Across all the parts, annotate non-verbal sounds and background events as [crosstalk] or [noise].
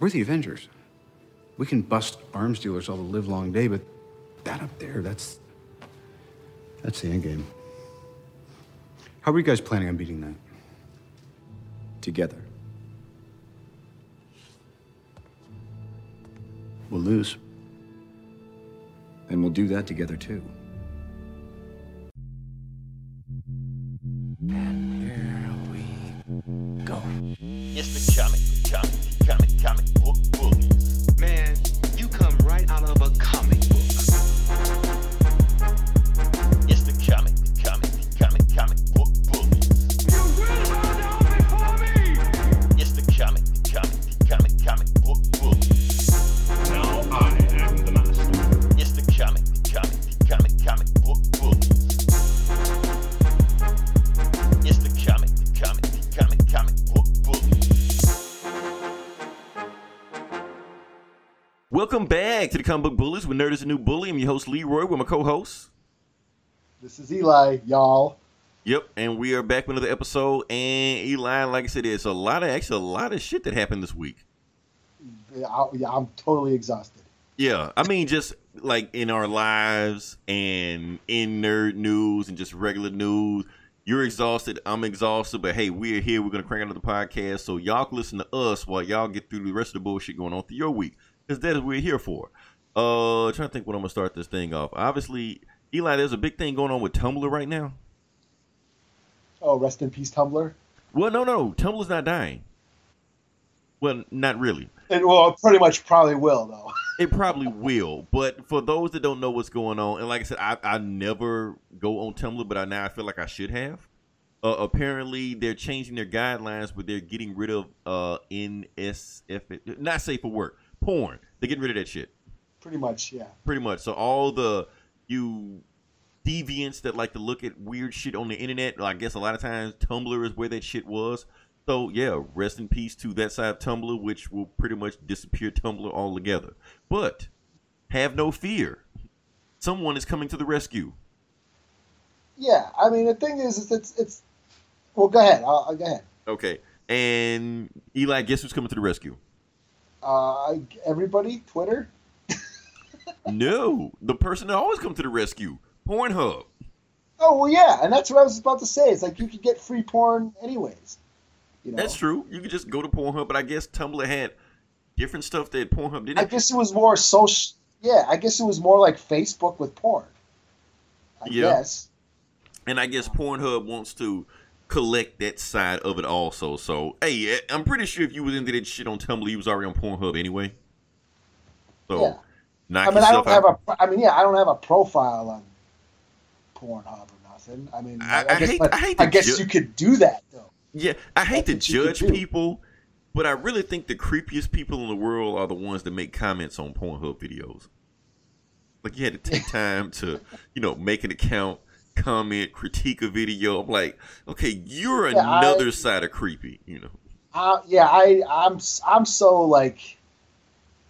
We're the Avengers. We can bust arms dealers all the live long day, but that up there, that's that's the end game. How are you guys planning on beating that? Together. We'll lose. And we'll do that together too. With Nerd is a New Bully. I'm your host, Leroy, with my co host. This is Eli, y'all. Yep, and we are back with another episode. And Eli, like I said, it's a lot of actually a lot of shit that happened this week. Yeah, I, yeah, I'm totally exhausted. Yeah, I mean, just like in our lives and in nerd news and just regular news. You're exhausted. I'm exhausted, but hey, we're here. We're gonna crank another podcast, so y'all can listen to us while y'all get through the rest of the bullshit going on through your week, because that is what we're here for. Uh, trying to think what I'm gonna start this thing off. Obviously, Eli, there's a big thing going on with Tumblr right now. Oh, rest in peace, Tumblr. Well, no, no, Tumblr's not dying. Well, not really. It, well, pretty much probably will though. [laughs] It probably will, but for those that don't know what's going on, and like I said, I, I never go on Tumblr, but I now I feel like I should have. Uh, apparently, they're changing their guidelines, but they're getting rid of uh, NSF, not safe for work, porn. They're getting rid of that shit, pretty much, yeah. pretty much. So all the you deviants that like to look at weird shit on the internet, I guess a lot of times Tumblr is where that shit was. So yeah, rest in peace to that side of Tumblr, which will pretty much disappear Tumblr altogether. But have no fear, someone is coming to the rescue. Yeah, I mean the thing is, is it's it's. Well, go ahead. I'll, I'll go ahead. Okay, and Eli, guess who's coming to the rescue? Uh, everybody, Twitter. No, the person that always comes to the rescue, Pornhub. Oh well, yeah, and that's what I was about to say. It's like you could get free porn anyways. You know, That's true. You could just go to Pornhub, but I guess Tumblr had different stuff that Pornhub didn't. I guess it was more social. Yeah, I guess it was more like Facebook with porn. I Yeah. guess. And I guess Pornhub wants to collect that side of it also. So, hey, eh, I'm pretty sure if you was into that shit on Tumblr, you was already on Pornhub anyway. So, Yeah. Knock I mean, I don't have a. I mean, yeah, I don't have a profile on Pornhub or nothing. I mean, I- I, I guess, hate- but I I guess ju- you could do that though. yeah, I hate to That's could judge people, but I really think the creepiest people in the world are the ones that make comments on Pornhub videos. Like you had to take [laughs] time to, you know, make an account, comment, critique a video. I'm like, okay, you're Yeah, I- another side of creepy, you know. Uh, yeah, I, I'm, I'm so like,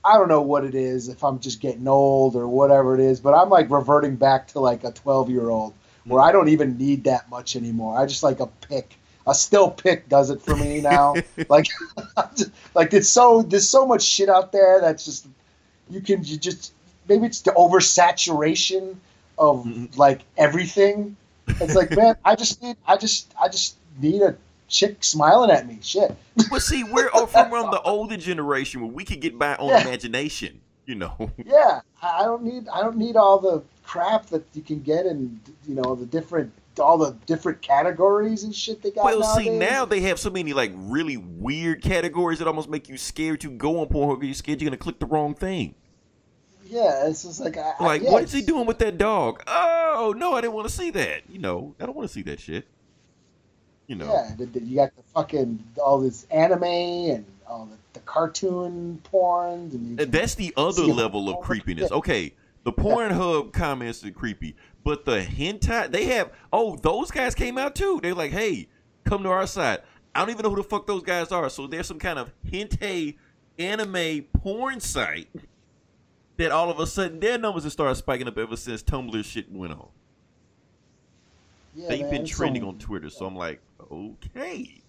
I don't know what it is. If I'm just getting old or whatever it is, but I'm like reverting back to like a 12 year old where I don't even need that much anymore. I just like a pick. A still pick does it for me now. [laughs] like, [laughs] like it's so there's so much shit out there that's just you can you just maybe it's the oversaturation of Mhm. like everything. It's like [laughs] man, I just need I just I just need a chick smiling at me. Shit. But see, we're all from from the [laughs] older generation where we could get by on Yeah. imagination, you know. [laughs] Yeah, I I don't need I don't need all the crap that you can get in you know the different all the different categories and shit they got. Well, see, now they have so many like really weird categories that almost make you scared to go on Pornhub. You're scared you're gonna click the wrong thing. yeah, it's just like I, I- Like, yeah, what is he doing with that dog? Oh no, I didn't want to see that. You know, I don't want to see that shit. You know, Yeah, the, the- you got the fucking all this anime and all the, the cartoon porn and And that's the other level of creepiness. Okay, the Pornhub comments are creepy, but the hentai they have. Oh, those guys came out too. They're like, hey, come to our side. I don't even know who the fuck those guys are. So there's some kind of hentai anime porn site that all of a sudden their numbers have started spiking up ever since Tumblr shit went on. Yeah, They've man, been trending some- on Twitter, so I'm like, okay.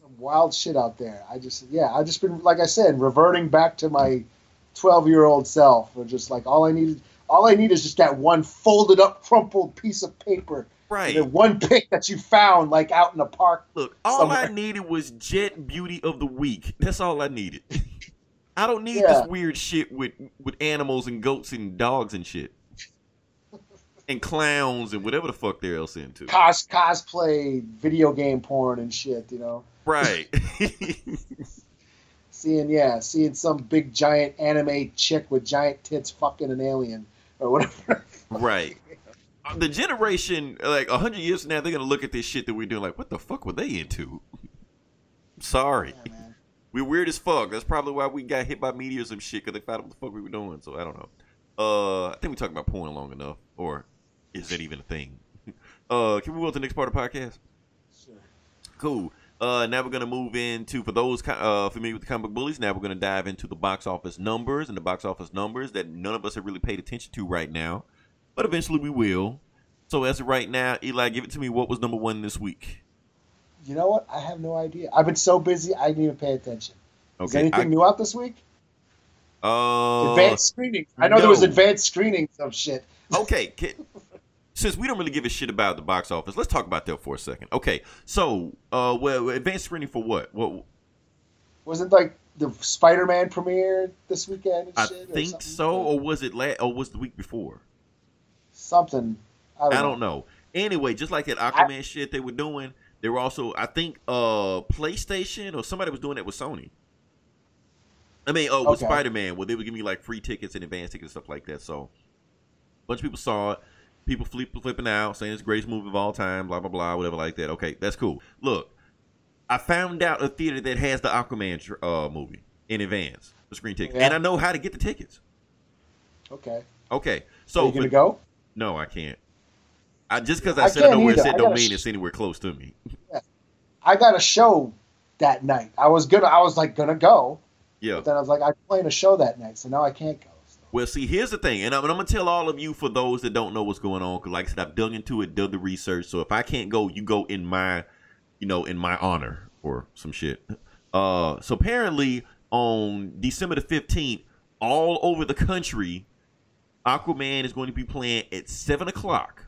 some wild shit out there. I just yeah, I just been like I said, reverting back to my twelve year old self. Or just like all I needed, all I need is just that one folded up, crumpled piece of paper. Right. The one pick that you found like out in the park. Look, all I needed was Jet Beauty of the Week. That's all I needed. [laughs] I don't need Yeah. this weird shit with with animals and goats and dogs and shit. And clowns and whatever the fuck they're else into. Cos cosplay, video game porn and shit. You know, Right. [laughs] seeing yeah, seeing some big giant anime chick with giant tits fucking an alien or whatever. right. [laughs] Uh, The generation, like a hundred years from now, they're gonna look at this shit that we're doing like, what the fuck were they into? Sorry. Yeah. We're weird as fuck. That's probably why we got hit by media or some shit because they found out what the fuck we were doing. So I don't know. Uh, I think we talked about porn long enough, or is that even a thing? [laughs] Uh, can we move on to the next part of the podcast? Sure. Cool. Uh, now we're gonna move into for those uh familiar with the comic book bullies. Now we're gonna dive into the box office numbers and the box office numbers that none of us have really paid attention to right now, but eventually we will. So as of right now, Eli, give it to me. What was number one this week? You know what? I have no idea. I've been so busy, I didn't even pay attention. Is Okay. anything new out this week? I, uh, advanced screenings. I know there was advanced screenings of shit. okay, ca- [laughs] since we don't really give a shit about the box office, let's talk about that for a second. Okay, so uh, well, advanced screening for what? What Wasn't like the Spider-Man premiere this weekend? And I think so, or was it la- or was the week before? something. I don't, I don't know. Anyway, just like that Aquaman shit they were doing, they were also I think uh PlayStation or somebody was doing that with Sony. I mean, oh, with Okay. Spider Man, where they would give me like free tickets and advance tickets and stuff like that. So, a bunch of people saw it. People flip, flipping out, saying it's the greatest movie of all time, blah blah blah, whatever like that. Okay, that's cool. Look, I found out a theater that has the Aquaman tr- uh, movie in advance, the screen ticket, Yeah. and I know how to get the tickets. Okay. Okay, So so you gonna go? no, I can't. I just because I, I said I know where it said don't mean sh- it's anywhere close to me. I got a show that night. I was gonna. I was like gonna go, Yeah. but then I was like, I'm playing a show that night, so now I can't go. Well, see, here's the thing, and I'm, I'm gonna tell all of you for those that don't know what's going on, because like I said, I've dug into it, done the research. So if I can't go, you go in my, you know, in my honor or some shit. Uh, so apparently on December the 15th, all over the country, Aquaman is going to be playing at seven o'clock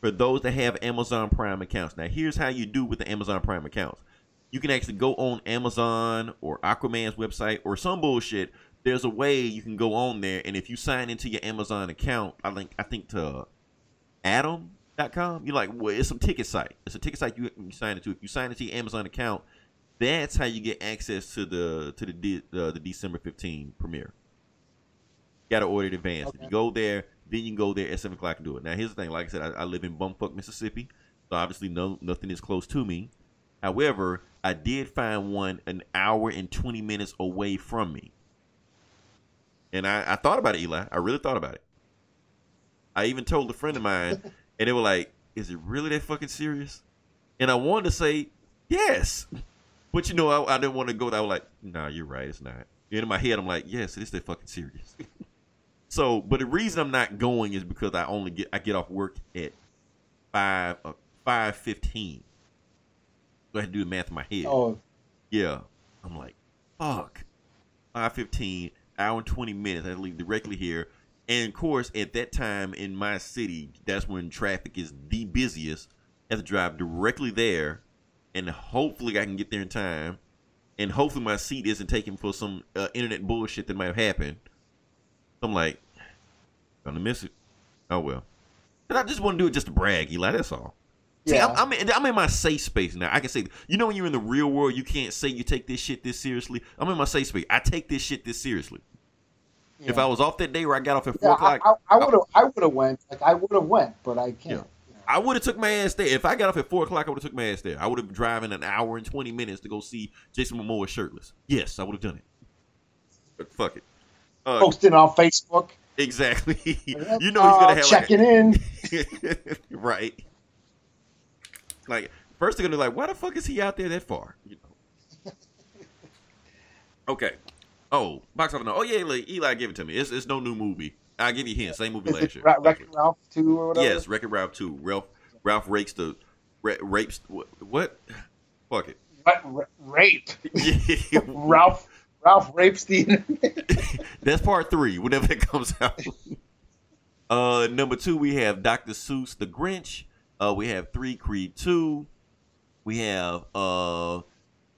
for those that have Amazon Prime accounts. Now, here's how you do with the Amazon Prime accounts. You can actually go on Amazon or Aquaman's website or some bullshit. There's a way you can go on there, and if you sign into your Amazon account, I think I think to Atom.com, you're like, well, it's some ticket site. It's a ticket site you, you sign into. If you sign into your Amazon account, that's how you get access to the to the De- uh, the December 15 premiere. Got to order it in advance. If you go there, then you can go there at seven o'clock and do it. Now, here's the thing. Like I said, I, I live in Bumfuck, Mississippi, so obviously no nothing is close to me. However, I did find one an hour and twenty minutes away from me, and I, I thought about it, Eli. I really thought about it. I even told a friend of mine, [laughs] and they were like, "Is it really that fucking serious?" And I wanted to say yes, but you know, I, I didn't want to go. I was like, "Nah, you're right. It's not." And in my head, I'm like, "Yes, it is that fucking serious." [laughs] so, but the reason I'm not going is because I only get I get off work at five uh, five fifteen. So I had to do the math in my head. Oh, Yeah. I'm like, fuck. 515, hour and 20 minutes. I leave directly here. And of course, at that time in my city, that's when traffic is the busiest. I have to drive directly there. And hopefully I can get there in time. And hopefully my seat isn't taken for some uh, internet bullshit that might have happened. I'm like, gonna miss it. Oh well. But I just want to do it just to brag, Eli. That's all. See, Yeah. I'm, I'm, in, I'm in my safe space now. I can say, you know, when you're in the real world, you can't say you take this shit this seriously. I'm in my safe space. I take this shit this seriously. If. I was off that day where I got off at four o'clock, I, I would have. I would have went. Like I would have went, but I can't. Yeah. you know. I would have took my ass there. If I got off at four o'clock, I would have took my ass there. I would have been driving an hour and twenty minutes to go see Jason Momoa shirtless. Yes, I would have done it. But fuck it. Uh, Posting on Facebook. exactly. [laughs] you know he's Uh, gonna have checking in. like [laughs] a, right. Like first they're gonna be like, why the fuck is he out there that far? You know. [laughs] Okay. Oh, box office. Oh yeah, like, Eli gave it to me. It's, it's no new movie. I'll give you a hint. Same movie last it year. Ra- Wreck-It Ralph two or whatever? Yes, Wreck-It Ralph two. Ralph Ralph rapes the ra- rapes what? what? Fuck it. What ra- rape? [laughs] Ralph Ralph rapes the. [laughs] That's part three, whenever it comes out. uh, number two, we have Dr. Seuss the Grinch. Uh, we have three Creed two. We have uh,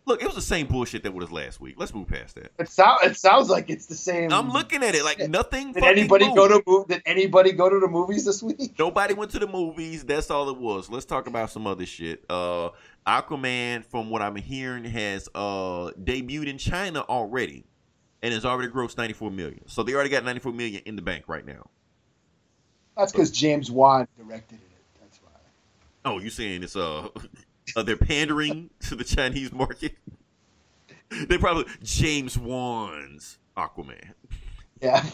look, it was the same bullshit that was last week. Let's move past that. It sounds it sounds like it's the same. I'm looking at it like nothing. Did anybody moved. go to mov- Did anybody go to the movies this week? Nobody went to the movies. That's all it was. Let's talk about some other shit. Uh, Aquaman, from what I'm hearing, has uh debuted in China already, and has already grossed 94 million. So they already got 94 million in the bank right now. That's because James Wan directed it. Oh, you saying it's uh, [laughs] uh they're pandering [laughs] to the Chinese market? [laughs] they probably James Wan's Aquaman Yeah.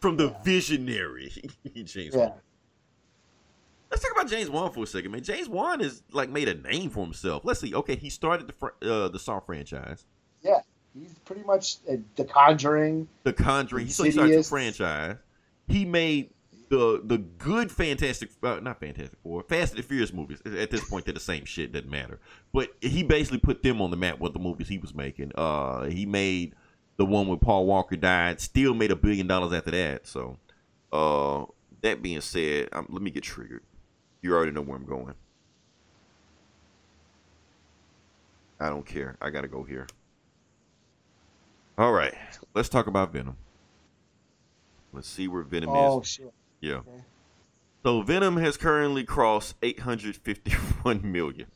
from the visionary James yeah. Wan. Let's talk about James Wan for a second, man. James Wan has like made a name for himself. Let's see. Okay, he started the fr- uh, the Saw franchise, Yeah. He's pretty much uh, The Conjuring. The Conjuring. So he started the franchise. He made the the good Fantastic, uh, not Fantastic Four, Fast and the Furious movies. At this point, they're the same shit. Doesn't matter. But he basically put them on the map with the movies he was making. Uh, he made the one where Paul Walker died. Still made a billion dollars after that. So, uh, that being said, um, let me get triggered. You already know where I'm going. I don't care. I gotta go here. All right, let's talk about Venom. Let's see where Venom Oh is. shit. Yeah. Okay. So Venom has currently crossed 851 million.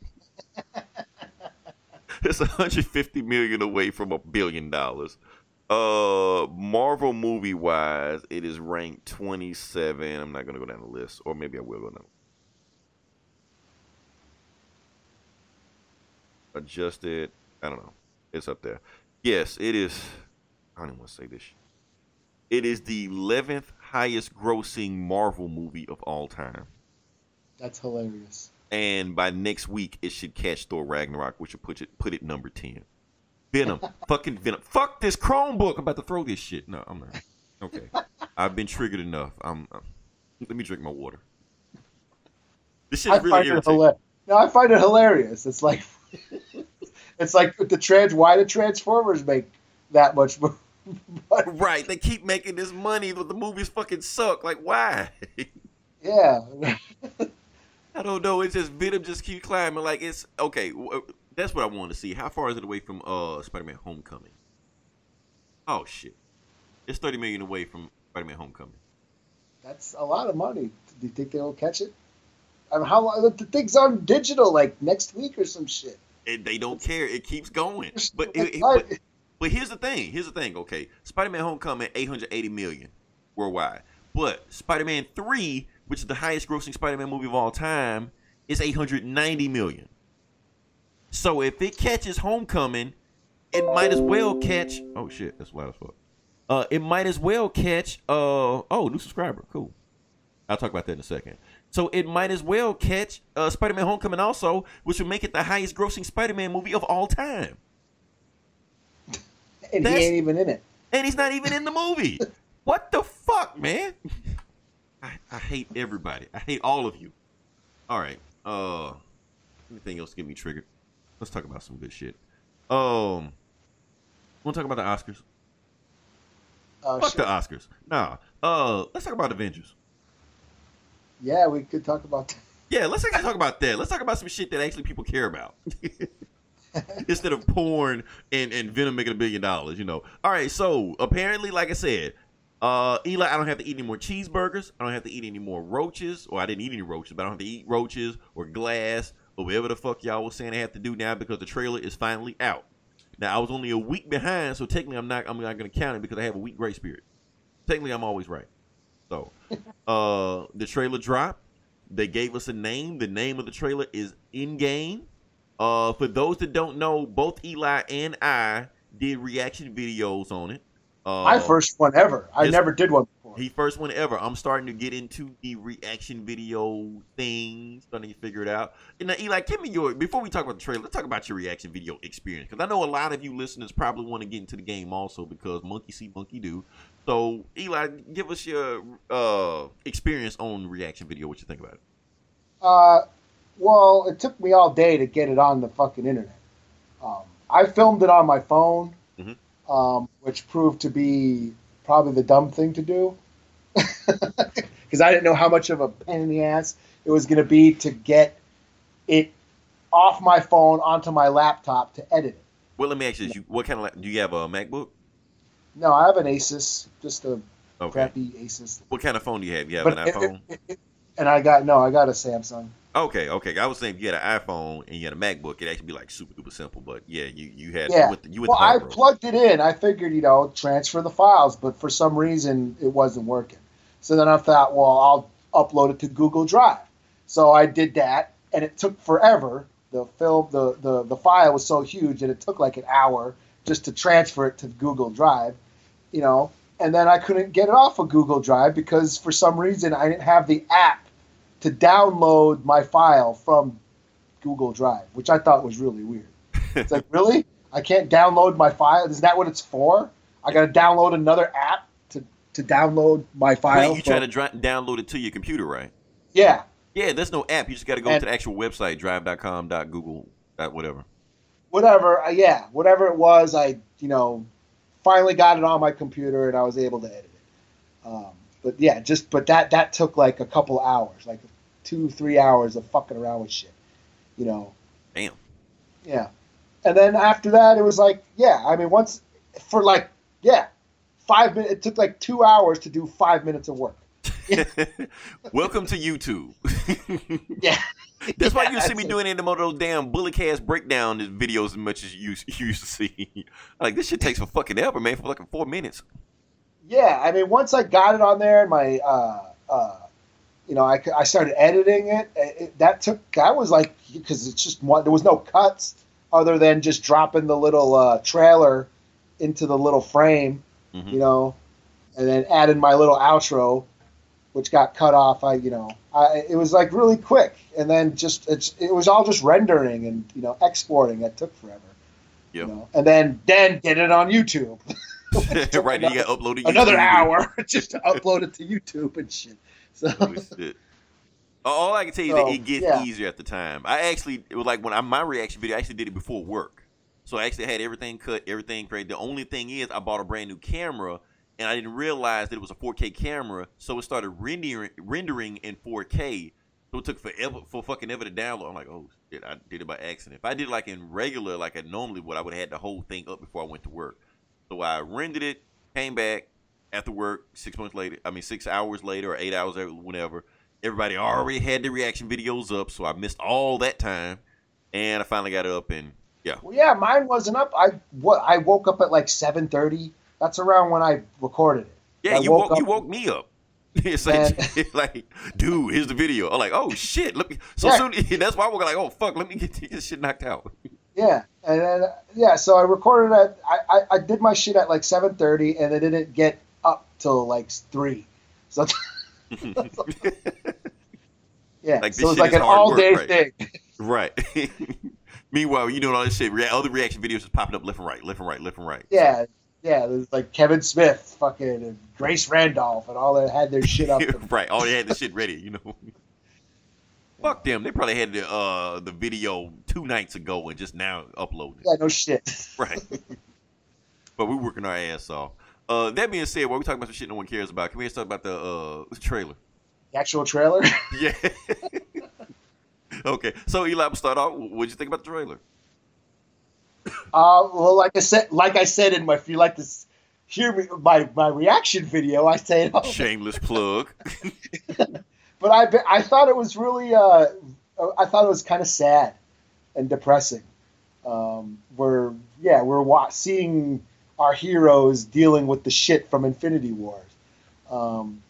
[laughs] it's 150 million away from a billion dollars. Uh, Marvel movie wise, it is ranked 27. I'm not gonna go down the list, or maybe I will go down. Adjusted. I don't know. It's up there. Yes, it is. I don't even want to say this. It is the 11th highest grossing Marvel movie of all time. That's hilarious. And by next week, it should catch Thor Ragnarok, which will put it put it number 10. Venom. [laughs] fucking Venom. Fuck this Chromebook. I'm about to throw this shit. No, I'm not. Okay. I've been triggered enough. I'm, i let me drink my water. This shit I really find it irritating. No, I find it hilarious. It's like, [laughs] it's like the trans. Why the Transformers make that much [laughs] money? Right. They keep making this money, but the movies fucking suck. Like, why? yeah. [laughs] I don't know. It's just Venom just keep climbing. Like it's okay. That's what I want to see. How far is it away from uh Spider-Man: Homecoming? Oh shit, it's thirty million away from Spider-Man: Homecoming. That's a lot of money. Do you think they'll catch it? I mean, how long? The thing's on digital like next week or some shit. And they don't care. It keeps going. But, it, it- but but here's the thing. Here's the thing. Okay, Spider-Man: Homecoming eight hundred eighty million worldwide, but Spider-Man Three, which is the highest grossing Spider-Man movie of all time, is eight hundred ninety million. So if it catches Homecoming, it might as well catch. Oh shit, that's loud as fuck. Uh, it might as well catch. Uh oh, new subscriber. Cool. I'll talk about that in a second. So it might as well catch uh, Spider-Man: Homecoming also, which would make it the highest grossing Spider-Man movie of all time. And that's- he ain't even in it. and he's not even in the movie. [laughs] what the fuck, man? I, I hate everybody. I hate all of you. All right. Uh, anything else get me triggered? Let's talk about some good shit. Um, want to talk about the Oscars? Oh, Fuck shit. the Oscars. Nah. Uh, let's talk about Avengers. Yeah, we could talk about that. Yeah, let's actually talk about that. Let's talk about some shit that actually people care about. [laughs] [laughs] Instead of porn and, and Venom making a billion dollars, you know. All right, so apparently, like I said, uh, Eli, I don't have to eat any more cheeseburgers. I don't have to eat any more roaches, or I didn't eat any roaches, but I don't have to eat roaches or glass or whatever the fuck y'all was saying I have to do now because the trailer is finally out. Now I was only a week behind, so technically I'm not I'm not gonna count it because I have a week grace period. Technically, I'm always right. So, [laughs] uh, the trailer dropped. They gave us a name. The name of the trailer is Endgame. Uh, for those that don't know, both Eli and I did reaction videos on it. Uh, My first one ever. I never did one before. he first one ever. I'm starting to get into the reaction video thing, starting to figure it out. And now, Eli, give me your before we talk about the trailer. Let's talk about your reaction video experience because I know a lot of you listeners probably want to get into the game also because monkey see, monkey do. So, Eli, give us your uh, experience on reaction video. What you think about it? Uh, Well, it took me all day to get it on the fucking internet. Um, I filmed it on my phone, Mhm. um, which proved to be probably the dumb thing to do [laughs] because I didn't know how much of a pain in the ass it was going to be to get it off my phone onto my laptop to edit it. Well, let me ask you: this. you what kind of do you have a MacBook? No, I have an Asus, just a Okay. crappy Asus. What kind of phone do you have? You have But an it- iPhone? it- it- and I got no, I got a Samsung. Okay, okay. I was saying if you had an iPhone and you had a MacBook, it'd actually be like super duper simple. But yeah, you you had Yeah. went the, you went Well, the I plugged it in. I figured, you know, transfer the files, but for some reason it wasn't working. So then I thought, well, I'll upload it to Google Drive. So I did that, and it took forever. The film, the the the file was so huge that it took like an hour just to transfer it to Google Drive, you know. And then I couldn't get it off of Google Drive because for some reason I didn't have the app to download my file from Google Drive, which I thought was really weird. It's like, [laughs] really? I can't download my file? Isn't that what it's for? I got to download another app to, to download my file? Wait, you trying to dri- download it to your computer, right? Yeah. Yeah, there's no app. You just got to go And- to the actual website, drive.com, Google, whatever. Whatever. Uh, yeah. Whatever it was, I, you know, finally got it on my computer and I was able to edit it. Um, but yeah, just, but that, that took like a couple hours, like two, three hours of fucking around with shit, you know? Damn. Yeah. And then after that, it was like, yeah, I mean, once for like, yeah, five minutes, it took like two hours to do five minutes of work. [laughs] Welcome to YouTube. [laughs] Yeah. [laughs] That's why you see me it. doing any of those damn bullet cast breakdown videos as much as you used, you used to see. Like this shit takes for fucking ever, man, for like four minutes. Yeah. I mean, once I got it on there and my, uh, uh, you know, I, I started editing it, it, That took, that was like, because it's just one, there was no cuts other than just dropping the little uh, trailer into the little frame, Mhm. you know, and then adding my little outro, which got cut off. I, you know, I, it was like really quick, and then just it's it was all just rendering and you know exporting. That took forever. Yep. You know, and then then get it on YouTube. [laughs] right, and you got uploaded Another hour [laughs] just to upload it to YouTube and shit. So All I can tell you is that it gets yeah. easier at the time. I actually, it was like when I my reaction video, I actually did it before work. So I actually had everything cut, everything great. The only thing is, I bought a brand new camera, and I didn't realize that it was a 4K camera. So it started rendering rendering in 4K. So it took forever for fucking ever to download. I'm like, oh shit, I did it by accident. If I did it like in regular, like I normally would, I would have had the whole thing up before I went to work. So I rendered it, came back after work six months later. I mean, six hours later or eight hours, later, whenever. Everybody already had the reaction videos up, so I missed all that time, and I finally got it up. And yeah, well, yeah, mine wasn't up. I what I woke up at like seven thirty. That's around when I recorded it. yeah, I you woke woke, you woke me up. [laughs] It's like, [laughs] like, dude, here's the video. I'm like, oh shit, let me. So Yeah. soon, [laughs] that's why I woke up like, oh fuck, let me get this shit knocked out. Yeah, and then yeah, so I recorded at I, I, I did my shit at like seven thirty, and it didn't get up till like three. So [laughs] [laughs] yeah, Like, this so it's like an all work, day right? thing. [laughs] right. Meanwhile, you doing all this shit. Rea- other reaction videos is popping up left and right, left and right, left and right. Yeah, yeah. There's like Kevin Smith, fucking and Grace Randolph, and all that had their shit up. right. All they had the shit ready, you know. Fuck them. They probably had the uh the video two nights ago and just now uploading. it. yeah, no shit. Right. But we're working our ass off. Uh, that being said, while we talking about some shit no one cares about, can we just talk about the uh trailer? The actual trailer. [laughs] Yeah. okay. So Eli, we'll start off. What'd you think about the trailer? Uh, well, like I said, like I said in my, if you like to hear me, my my reaction video, I say, oh, Shameless plug. [laughs] but I I thought it was really uh, I thought it was kind of sad and depressing. Um, we're yeah we're wa- seeing our heroes dealing with the shit from Infinity Wars, um,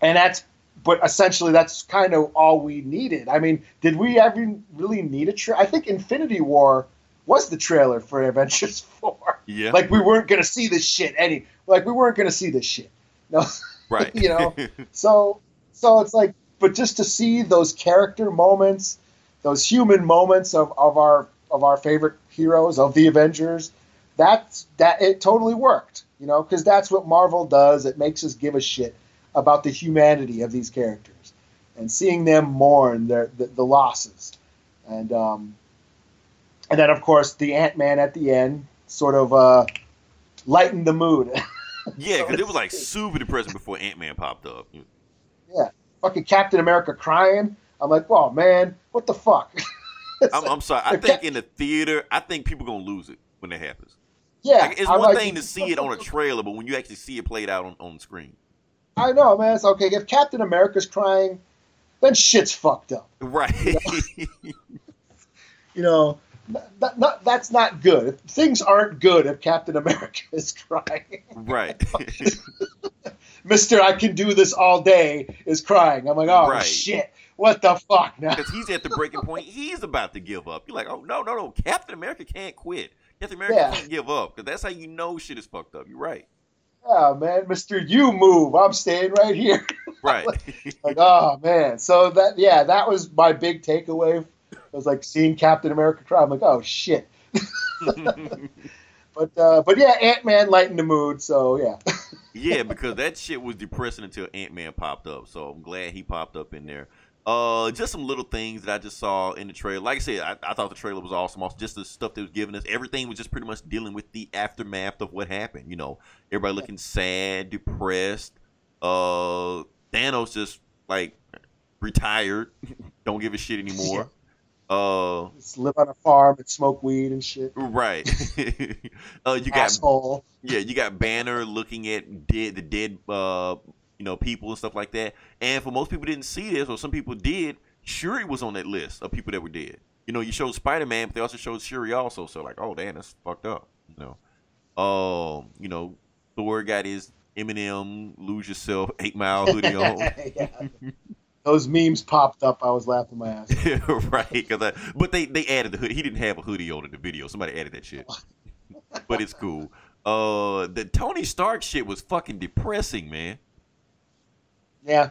and that's but essentially that's kind of all we needed. I mean, did we ever really need a trailer? I think Infinity War was the trailer for Avengers [laughs] Four. Yeah. Like we weren't gonna see this shit any like we weren't gonna see this shit. [laughs] No. right. you know, [laughs] So so it's like but just to see those character moments, those human moments of, of our of our favorite heroes of the Avengers, that's that it totally worked, you know, because that's what Marvel does. It makes us give a shit about the humanity of these characters. and seeing them mourn their the, the losses, and um, and then of course the Ant Man at the end sort of uh, lightened the mood. [laughs] Yeah, because it was like [laughs] super depressing before Ant Man popped up. Yeah, fucking Captain America crying. I'm like, oh man, what the fuck? [laughs] I'm, like- I'm sorry. I think in the theater, I think people gonna lose it when that happens. Yeah, Like, it's I'm one like, thing to see it on a trailer, but when you actually see it played out on, on the screen, I know, man. It's okay. If Captain America's crying, then shit's fucked up. right? You know, [laughs] that, not, that's not good. If things aren't good if Captain America [laughs] is crying. right. [laughs] Mister, I can do this all day is crying. I'm like, oh Right. shit, what the fuck now? Because he's at the breaking point. He's about to give up. You're like, oh no, no, no! Captain America can't quit. Captain America Yeah. can't give up because that's how you know shit is fucked up. You're right. Oh man, Mister, you move. I'm staying right here. [laughs] Right. like, oh man. So that yeah, that was my big takeaway. It was like seeing Captain America cry. I'm like, oh shit. [laughs] [laughs] But uh, but yeah, Ant Man lightened the mood. So yeah. Yeah, because that shit was depressing until Ant Man popped up. So I'm glad he popped up in there. Uh, just some little things that I just saw in the trailer. Like I said, I, I thought the trailer was awesome. Also, just the stuff that was giving us, everything was just pretty much dealing with the aftermath of what happened. You know, everybody looking sad, depressed. Uh, Thanos just like retired, [laughs] don't give a shit anymore. Uh, Just live on a farm and smoke weed and shit. right. [laughs] [laughs] uh, you got Asshole. yeah, you got Banner looking at dead the dead uh you know people and stuff like that. And for most people didn't see this, or some people did, Shuri was on that list of people that were dead. You know, you showed Spider Man, but they also showed Shuri also. So like, oh damn, that's fucked up. You know, um, you know, Thor got his Eminem "Lose Yourself" Eight Mile hoodie [laughs] on. Those memes popped up. I was laughing my ass. off. [laughs] right, cause I, but they they added the hoodie. He didn't have a hoodie on in the video. Somebody added that shit, [laughs] but it's cool. Uh, the Tony Stark shit was fucking depressing, man. Yeah.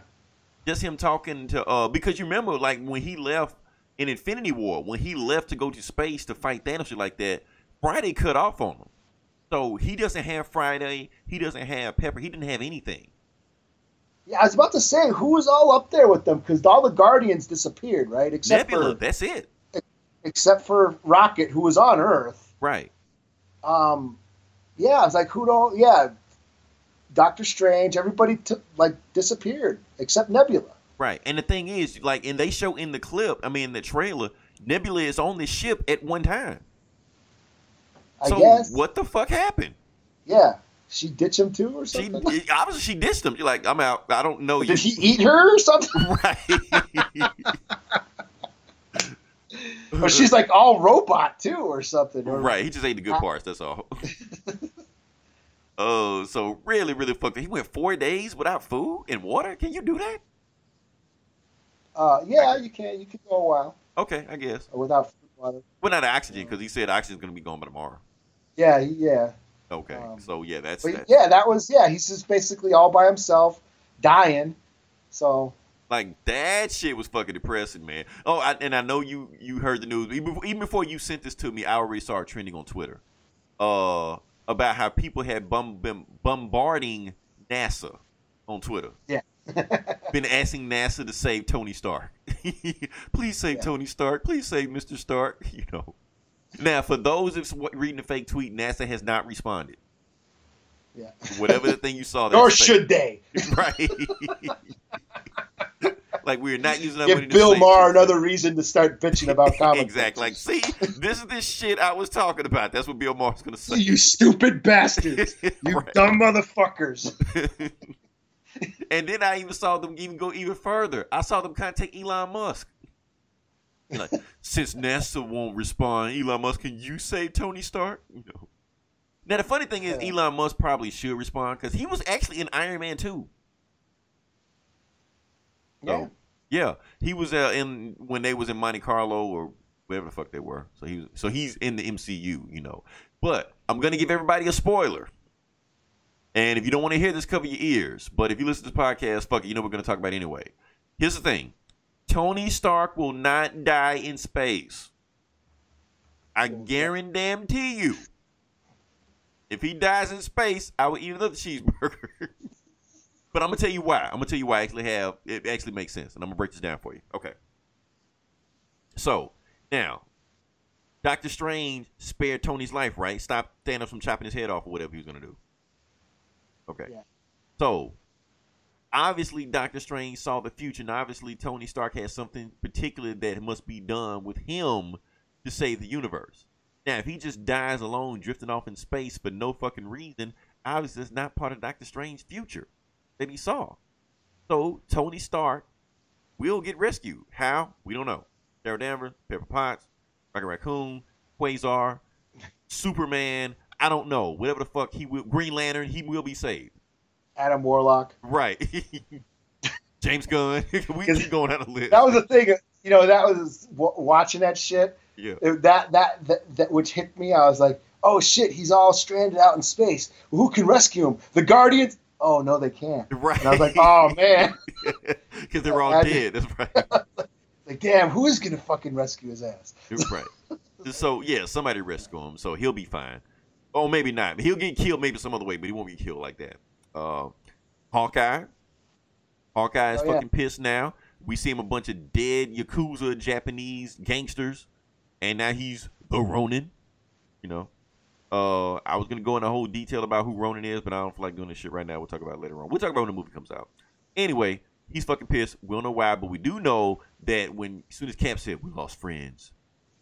Just him talking to uh, because you remember like when he left in Infinity War, when he left to go to space to fight Thanos, shit like that. Friday cut off on him, so he doesn't have Friday. He doesn't have Pepper. He didn't have anything. Yeah, I was about to say who was all up there with them because all the Guardians disappeared, right? Except Nebula, for that's it. except for Rocket, who was on Earth. Right. Um, yeah, I was like, who don't? Yeah, Doctor Strange. Everybody took like disappeared except Nebula. Right. And the thing is, like, and they show in the clip, I mean, the trailer, Nebula is on the ship at one time. I so guess. what the fuck happened? Yeah, she ditched him too, or She something. obviously she dissed him. You're like, I'm out. I don't know you. Did he eat her or something? [laughs] right. or she's like all robot too, or something. Or, right. He just ate the good parts. That's all. [laughs] Oh, so really, really fucked. up. He went four days without food and water. Can you do that? Uh, yeah, you can. You can go a while Okay, I guess. without food, water. Well, not oxygen because he said oxygen's gonna be gone by tomorrow. Yeah, yeah. Okay, Um, so yeah, that's, that's yeah, that was yeah. He's just basically all by himself, dying. So Like that shit was fucking depressing, man. Oh, I, and I know you you heard the news even before, even before you sent this to me. I already saw it trending on Twitter, uh, about how people had bum, been bombarding NASA on Twitter. Yeah. [laughs] been asking NASA to save Tony Stark. [laughs] Please save Yeah. Tony Stark. Please save Mister Stark. [laughs] You know. Now, for those that's reading the fake tweet, NASA has not responded. yeah. Whatever the thing you saw, Nor should they [laughs] right. [laughs] like we're not using money give Bill Maher another reason to start bitching about [laughs] comic exactly. Like, see, this is this shit I was talking about. That's what Bill Maher's gonna say. you stupid bastards, you dumb motherfuckers. and then I even saw them even go even further. I saw them contact Elon Musk. Like, since NASA won't respond, Elon Musk, can you save Tony Stark? You know. Now the funny thing is. Elon Musk probably should respond because he was actually in Iron Man 2. Yeah. So, yeah, he was uh, in when they was in Monte Carlo or wherever the fuck they were. So he was, so he's in the MCU, you know. But I'm gonna give everybody a spoiler. And if you don't want to hear this, cover your ears. But if you listen to this podcast, fuck it, you know we're gonna talk about anyway. Here's the thing: Tony Stark will not die in space. I guarantee you. If he dies in space, I will eat another cheeseburger. [laughs] But I'm gonna tell you why. I'm gonna tell you why I actually have it actually makes sense, and I'm gonna break this down for you. Okay. So now, Doctor Strange spared Tony's life, right? Stop Thanos from chopping his head off or whatever he was gonna do. Okay. Yeah. So obviously Doctor Strange saw the future, and obviously Tony Stark has something particular that must be done with him to save the universe. Now, if he just dies alone, drifting off in space for no fucking reason, obviously it's not part of Doctor Strange's future that he saw. So Tony Stark will get rescued. How? We don't know. Carol Danvers, Pepper Potts, Rocket Raccoon, Quasar, Superman. I don't know. Whatever the fuck he will. Green Lantern. He will be saved. Adam Warlock. Right. [laughs] James Gunn. [laughs] we keep going down the list. That was the thing. You know, that was w- watching that shit. yeah. it- that, that that that which hit me. I was like, oh shit, he's all stranded out in space. Who can rescue him? The Guardians? Oh no, they can't. Right. And I was like, oh [laughs] man, Because they're all dead. That's right. like damn, who is gonna fucking rescue his ass? right. So yeah, somebody rescue him, so he'll be fine. Oh, maybe not. He'll get killed maybe some other way, but he won't get killed like that. Uh, Hawkeye. Hawkeye is Oh, yeah. fucking pissed now. We see him a bunch of dead yakuza Japanese gangsters, and now he's the Ronin. You know. Uh, I was gonna go into whole detail about who Ronin is, but I don't feel like doing this shit right now. We'll talk about it later on. We'll talk about when the movie comes out. Anyway, he's fucking pissed. We don't know why, but we do know that when as soon as Cap said we lost friends,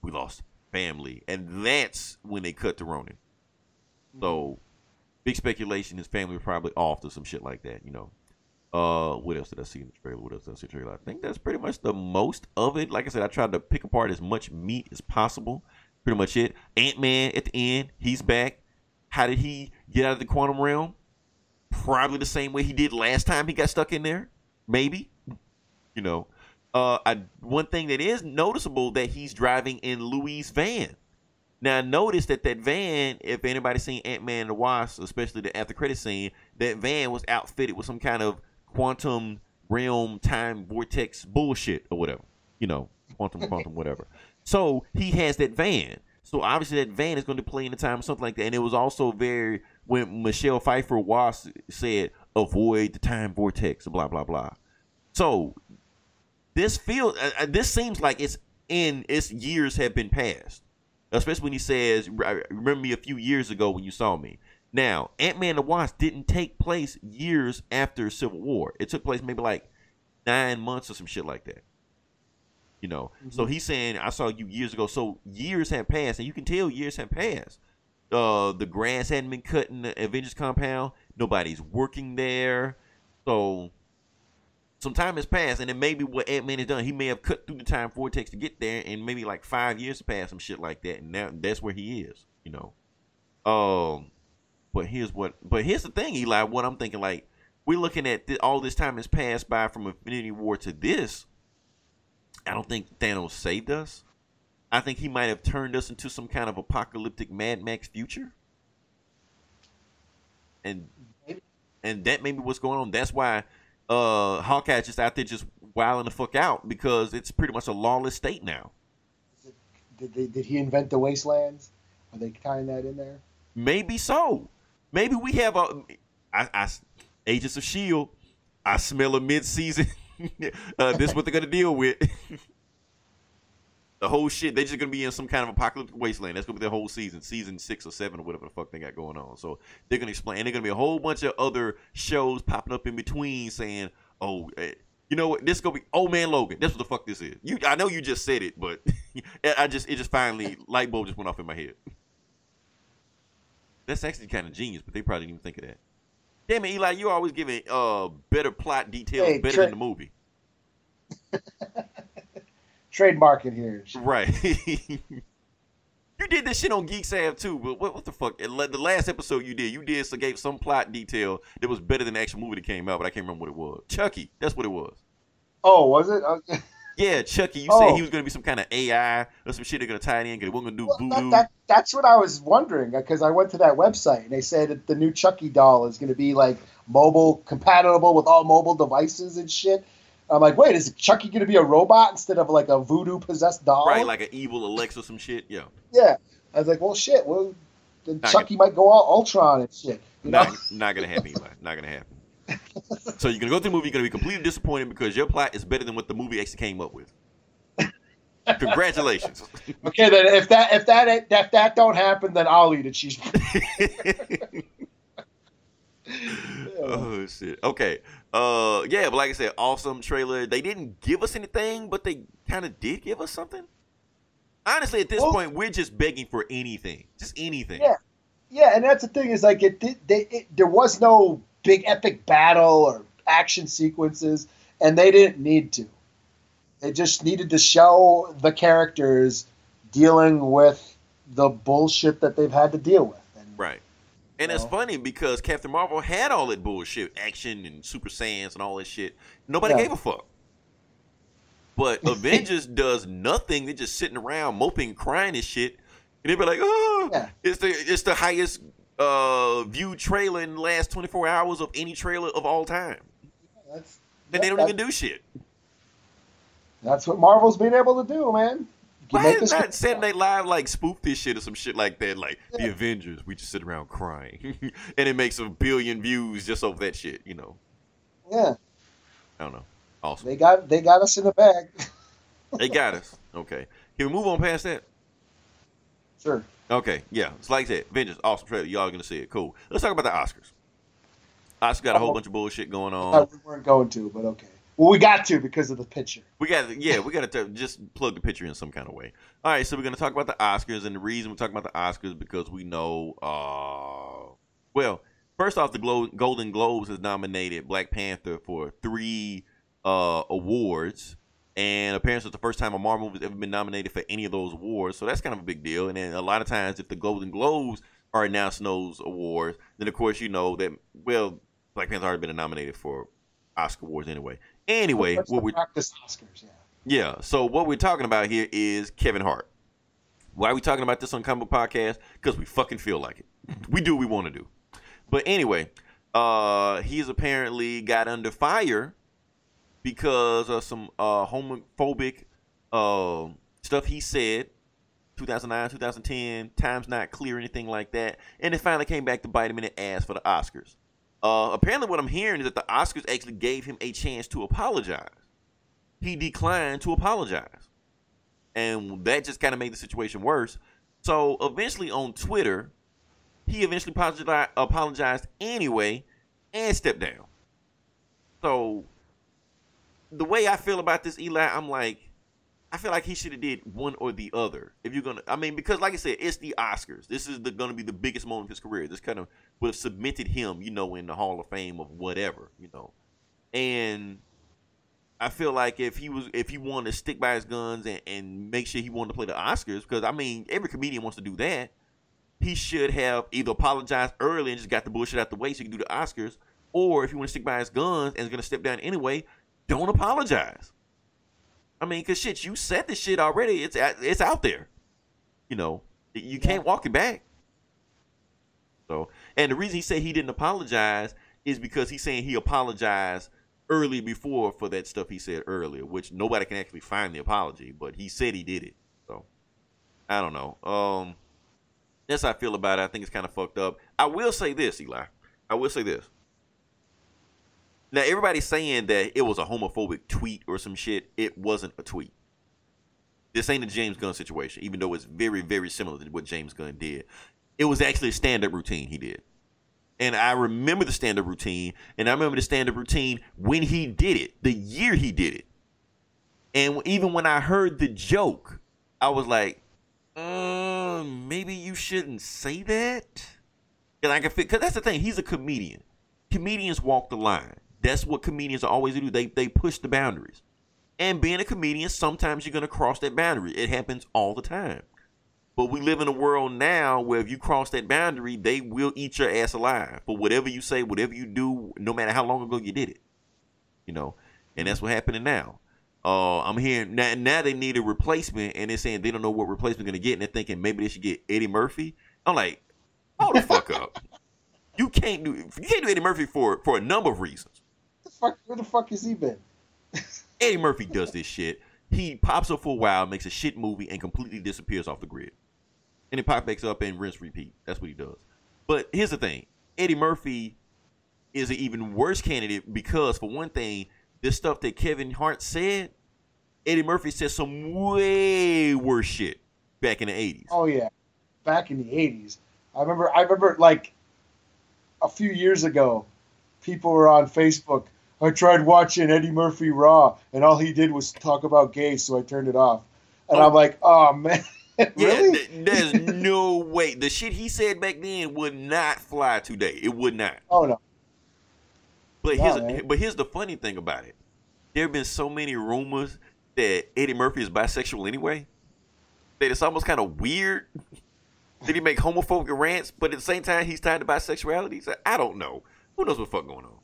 we lost family, and that's when they cut to Ronin. So, big speculation. His family was probably off to some shit like that. You know. Uh, what else did I see in the trailer? What else did I see in the trailer? I think that's pretty much the most of it. Like I said, I tried to pick apart as much meat as possible. Pretty much it. Ant Man at the end, he's back. How did he get out of the quantum realm? Probably the same way he did last time he got stuck in there. Maybe. You know. Uh, I, one thing that is noticeable that he's driving in Luis' van. Now, notice that that van, if anybody's seen Ant Man and the Wasp, especially the after credit scene, that van was outfitted with some kind of quantum realm time vortex bullshit or whatever. You know, quantum, [laughs] quantum, whatever. So he has that van. So obviously that van is going to play in the time or something like that. And it was also very when Michelle Pfeiffer Wasp said, "Avoid the time vortex," blah blah blah. So this feels, uh, uh, this seems like it's in its years have been passed especially when he says, "Remember me a few years ago when you saw me." Now, Ant Man and the Wasp didn't take place years after Civil War. It took place maybe like nine months or some shit like that. You know, so he's saying, "I saw you years ago." So years have passed, and you can tell years have passed. Uh, the grass hadn't been cut in the Avengers compound. Nobody's working there, so some time has passed, and then maybe what Ant Man has done, he may have cut through the time vortex to get there, and maybe like five years passed, some shit like that, and now that's where he is, you know. Um, but here's what, but here's the thing, Eli. What I'm thinking, like, we're looking at th- all this time has passed by from Infinity War to this. I don't think Thanos saved us. I think he might have turned us into some kind of apocalyptic Mad Max future. And and that may be what's going on. That's why uh Hawkeye's just out there just wilding the fuck out because it's pretty much a lawless state now. Did, they, did he invent the wastelands? Are they tying that in there? Maybe so. Maybe we have a I, I Agents of Shield. I smell a mid-season. [laughs] uh, this is what they're gonna deal with. [laughs] the whole shit. They're just gonna be in some kind of apocalyptic wasteland. That's gonna be their whole season, season six or seven or whatever the fuck they got going on. So they're gonna explain. And they're gonna be a whole bunch of other shows popping up in between, saying, "Oh, eh, you know what? This gonna be Old Man Logan. That's what the fuck this is." You, I know you just said it, but [laughs] I just, it just finally light bulb just went off in my head. That's actually kind of genius, but they probably didn't even think of that. Damn it, Eli, you're always giving uh better plot details Hey, better than the movie. [laughs] Trademark it here. Right. [laughs] you did this shit on Geek Sav too, but what, what the fuck? It The last episode you did, you did so gave some plot detail that was better than the actual movie that came out, but I can't remember what it was. Chucky, that's what it was. Oh, was it? Okay. [laughs] Yeah, Chucky. You Oh. said he oh. was gonna be some kind of AI or some shit they're gonna tie it in because they weren't gonna do Well, voodoo. that, that, that's what I was wondering because I went to that website and they said that the new Chucky doll is going to be like mobile compatible with all mobile devices and shit. I'm like, wait, is Chucky going to be a robot instead of like a voodoo possessed doll? right, like an evil Alexa or some shit. Yeah. yeah. I was like, well, shit. Well, then Not Chucky might go all Ultron and shit. You know? Not, not gonna happen, Eli. Not gonna happen. [laughs] so you're gonna go through the movie, you're gonna be completely disappointed because your plot is better than what the movie actually came up with. [laughs] Congratulations. Okay, then if that if that if that don't happen, then I'll eat a cheeseburger. [laughs] oh shit. Okay. Uh yeah, but like I said, awesome trailer. They didn't give us anything, but they kind of did give us something. Honestly, at this Well- point, we're just begging for anything. Just anything. Yeah. Yeah, and that's the thing is like it did. They, it, there was no big epic battle or action sequences, and they didn't need to. They just needed to show the characters dealing with the bullshit that they've had to deal with. And Right. And You it's funny because Captain Marvel had all that bullshit, action and Super Saiyans and all that shit. Nobody Yeah. gave a fuck. But [laughs] Avengers does nothing. They're just sitting around moping, crying and shit. And they'd be like, oh, Yeah. it's the it's the highest uh viewed trailer in the last 24 hours of any trailer of all time. that's And they don't even do shit. That's what Marvel's been able to do, man. Why is not Saturday Night Live like spoof this shit or some shit like that? Like the Avengers, we just sit around crying, [laughs] and it makes a billion views just over that shit. You know, Yeah, I don't know. Awesome. they got they got us in the bag. [laughs] They got us. Okay. Can we move on past that? sure. Okay. Yeah. It's like that. Avengers, awesome trailer. Y'all gonna see it. Cool. Let's talk about the Oscars. Oscars got a whole Oh. bunch of bullshit going on. we weren't going to, but okay. Well, we got to because of the picture. We got to yeah, we got to just plug the picture in some kind of way. All right, so we're gonna talk about the Oscars, and the reason we're talking about the Oscars because we know, uh, well, first off, the Glo- Golden Globes has nominated Black Panther for three uh, awards, and apparently it's the first time a Marvel movie has ever been nominated for any of those awards, so that's kind of a big deal. And then a lot of times, if the Golden Globes are announcing those awards, then of course you know that well, Black Panther's already been nominated for Oscar awards anyway. Anyway, what we practice Oscars. Yeah. yeah. So what we're talking about here is Kevin Hart. Why are we talking about this on Comic Podcast? Because we fucking feel like it. We do what we want to do. But anyway, uh, he's apparently got under fire because of some uh, homophobic uh, stuff he said 2009, 2010, time's not clear, anything like that. And it finally came back to bite him in the ass for the Oscars. Uh, apparently, what I'm hearing is that the Oscars actually gave him a chance to apologize. He declined to apologize. And that just kind of made the situation worse. So eventually on Twitter, he eventually apologized anyway and stepped down. So the way I feel about this, Eli, I'm like, I feel like he should have did one or the other. If you're gonna, I mean, because like I said, it's the Oscars. This is the, gonna be the biggest moment of his career. This kind of would have submitted him, you know, in the Hall of Fame of whatever, you know. And I feel like if he was, if he wanted to stick by his guns and, and make sure he wanted to play the Oscars, because I mean, every comedian wants to do that. He should have either apologized early and just got the bullshit out the way so he can do the Oscars, or if he want to stick by his guns and is gonna step down anyway, don't apologize. I mean, cause shit, you said this shit already. It's it's out there. You know, you can't walk it back. So, and the reason he said he didn't apologize is because he's saying he apologized early before for that stuff he said earlier, which nobody can actually find the apology, but he said he did it. So, I don't know. Um, that's how I feel about it. I think it's kind of fucked up. I will say this, Eli. I will say this. Now everybody's saying that it was a homophobic tweet or some shit. It wasn't a tweet. This ain't a James Gunn situation, even though it's very, very similar to what James Gunn did. It was actually a stand-up routine he did. And I remember the stand-up routine, and I remember the stand-up routine when he did it, the year he did it. And even when I heard the joke, I was like, uh, maybe you shouldn't say that. And I can fit because that's the thing. He's a comedian. Comedians walk the line. That's what comedians always do. They they push the boundaries. And being a comedian, sometimes you're gonna cross that boundary. It happens all the time. But we live in a world now where if you cross that boundary, they will eat your ass alive for whatever you say, whatever you do, no matter how long ago you did it. You know, and that's what's happening now. Uh, I'm hearing now, now they need a replacement, and they're saying they don't know what replacement they're gonna get, and they're thinking maybe they should get Eddie Murphy. I'm like, hold the fuck up. [laughs] You can't do you can't do Eddie Murphy for for a number of reasons. Fuck, where the fuck has he been? [laughs] Eddie Murphy does this shit. He pops up for a while, makes a shit movie, and completely disappears off the grid. And he pops back up and rinse repeat. That's what he does. But here's the thing: Eddie Murphy is an even worse candidate because, for one thing, this stuff that Kevin Hart said, Eddie Murphy said some way worse shit back in the eighties. Oh yeah, back in the '80s. I remember. I remember like a few years ago, people were on Facebook. I tried watching Eddie Murphy Raw, and all he did was talk about gays, so I turned it off. And Oh. I'm like, oh man, [laughs] Yeah, really? th- there's no way. The shit he said back then would not fly today. It would not. oh no. But No, here's man. but here's the funny thing about it. There have been so many rumors that Eddie Murphy is bisexual anyway. That it's almost kind of weird Did he make homophobic rants, but at the same time he's tied to bisexuality. So I don't know. Who knows what the fuck going on?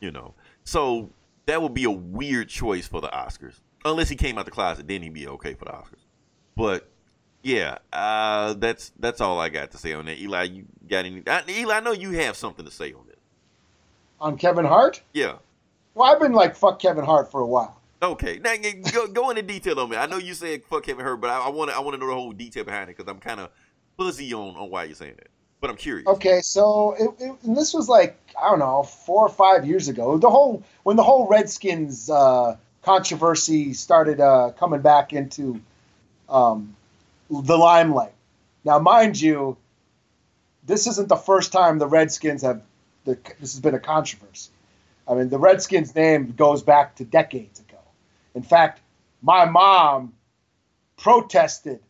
You know. So that would be a weird choice for the Oscars. Unless he came out the closet, then he'd be okay for the Oscars. But yeah, uh, that's that's all I got to say on that. Eli, you got any? I, Eli, I know you have something to say on this. On Kevin Hart? Yeah. Well, I've been like fuck Kevin Hart for a while. Okay. Now go, go into detail on me. I know you said fuck Kevin Hart, but I want to I want to know the whole detail behind it because I'm kind of fuzzy on on why you're saying that. But I'm curious. Okay, so it, it, this was like I don't know four or five years ago. The whole when the whole Redskins uh, controversy started uh, coming back into um, the limelight. Now, mind you, this isn't the first time the Redskins have. The, this has been a controversy. I mean, the Redskins name goes back to decades ago. In fact, my mom protested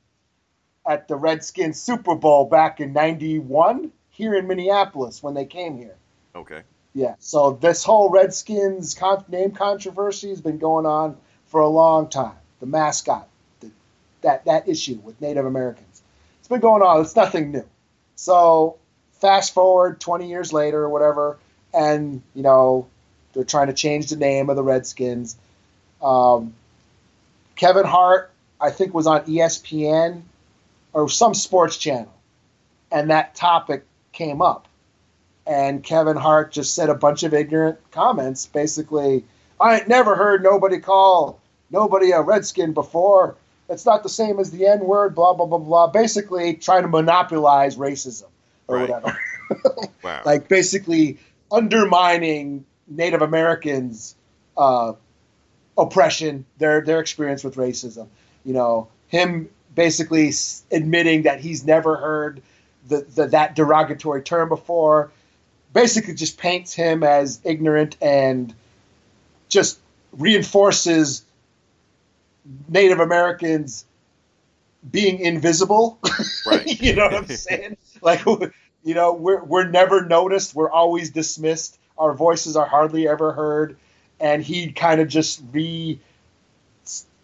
at the Redskins Super Bowl back in 91 here in Minneapolis when they came here. Okay. Yeah, so this whole Redskins con- name controversy has been going on for a long time. The mascot, the, that that issue with Native Americans, it's been going on. It's nothing new. So fast forward 20 years later or whatever, and you know they're trying to change the name of the Redskins. Um, Kevin Hart, I think, was on ESPN or some sports channel, and that topic came up and Kevin Hart just said a bunch of ignorant comments. Basically, I ain't never heard nobody call nobody a redskin before. It's not the same as the N word. Blah blah blah blah. Basically, trying to monopolize racism or Right. whatever. [laughs] Wow. like basically undermining Native Americans' uh, oppression, their their experience with racism. You know, him basically admitting that he's never heard the, the that derogatory term before. Basically, just paints him as ignorant and just reinforces Native Americans being invisible. Right. [laughs] you know what I'm [laughs] saying? Like, you know, we're we're never noticed. We're always dismissed. Our voices are hardly ever heard, and he kind of just re,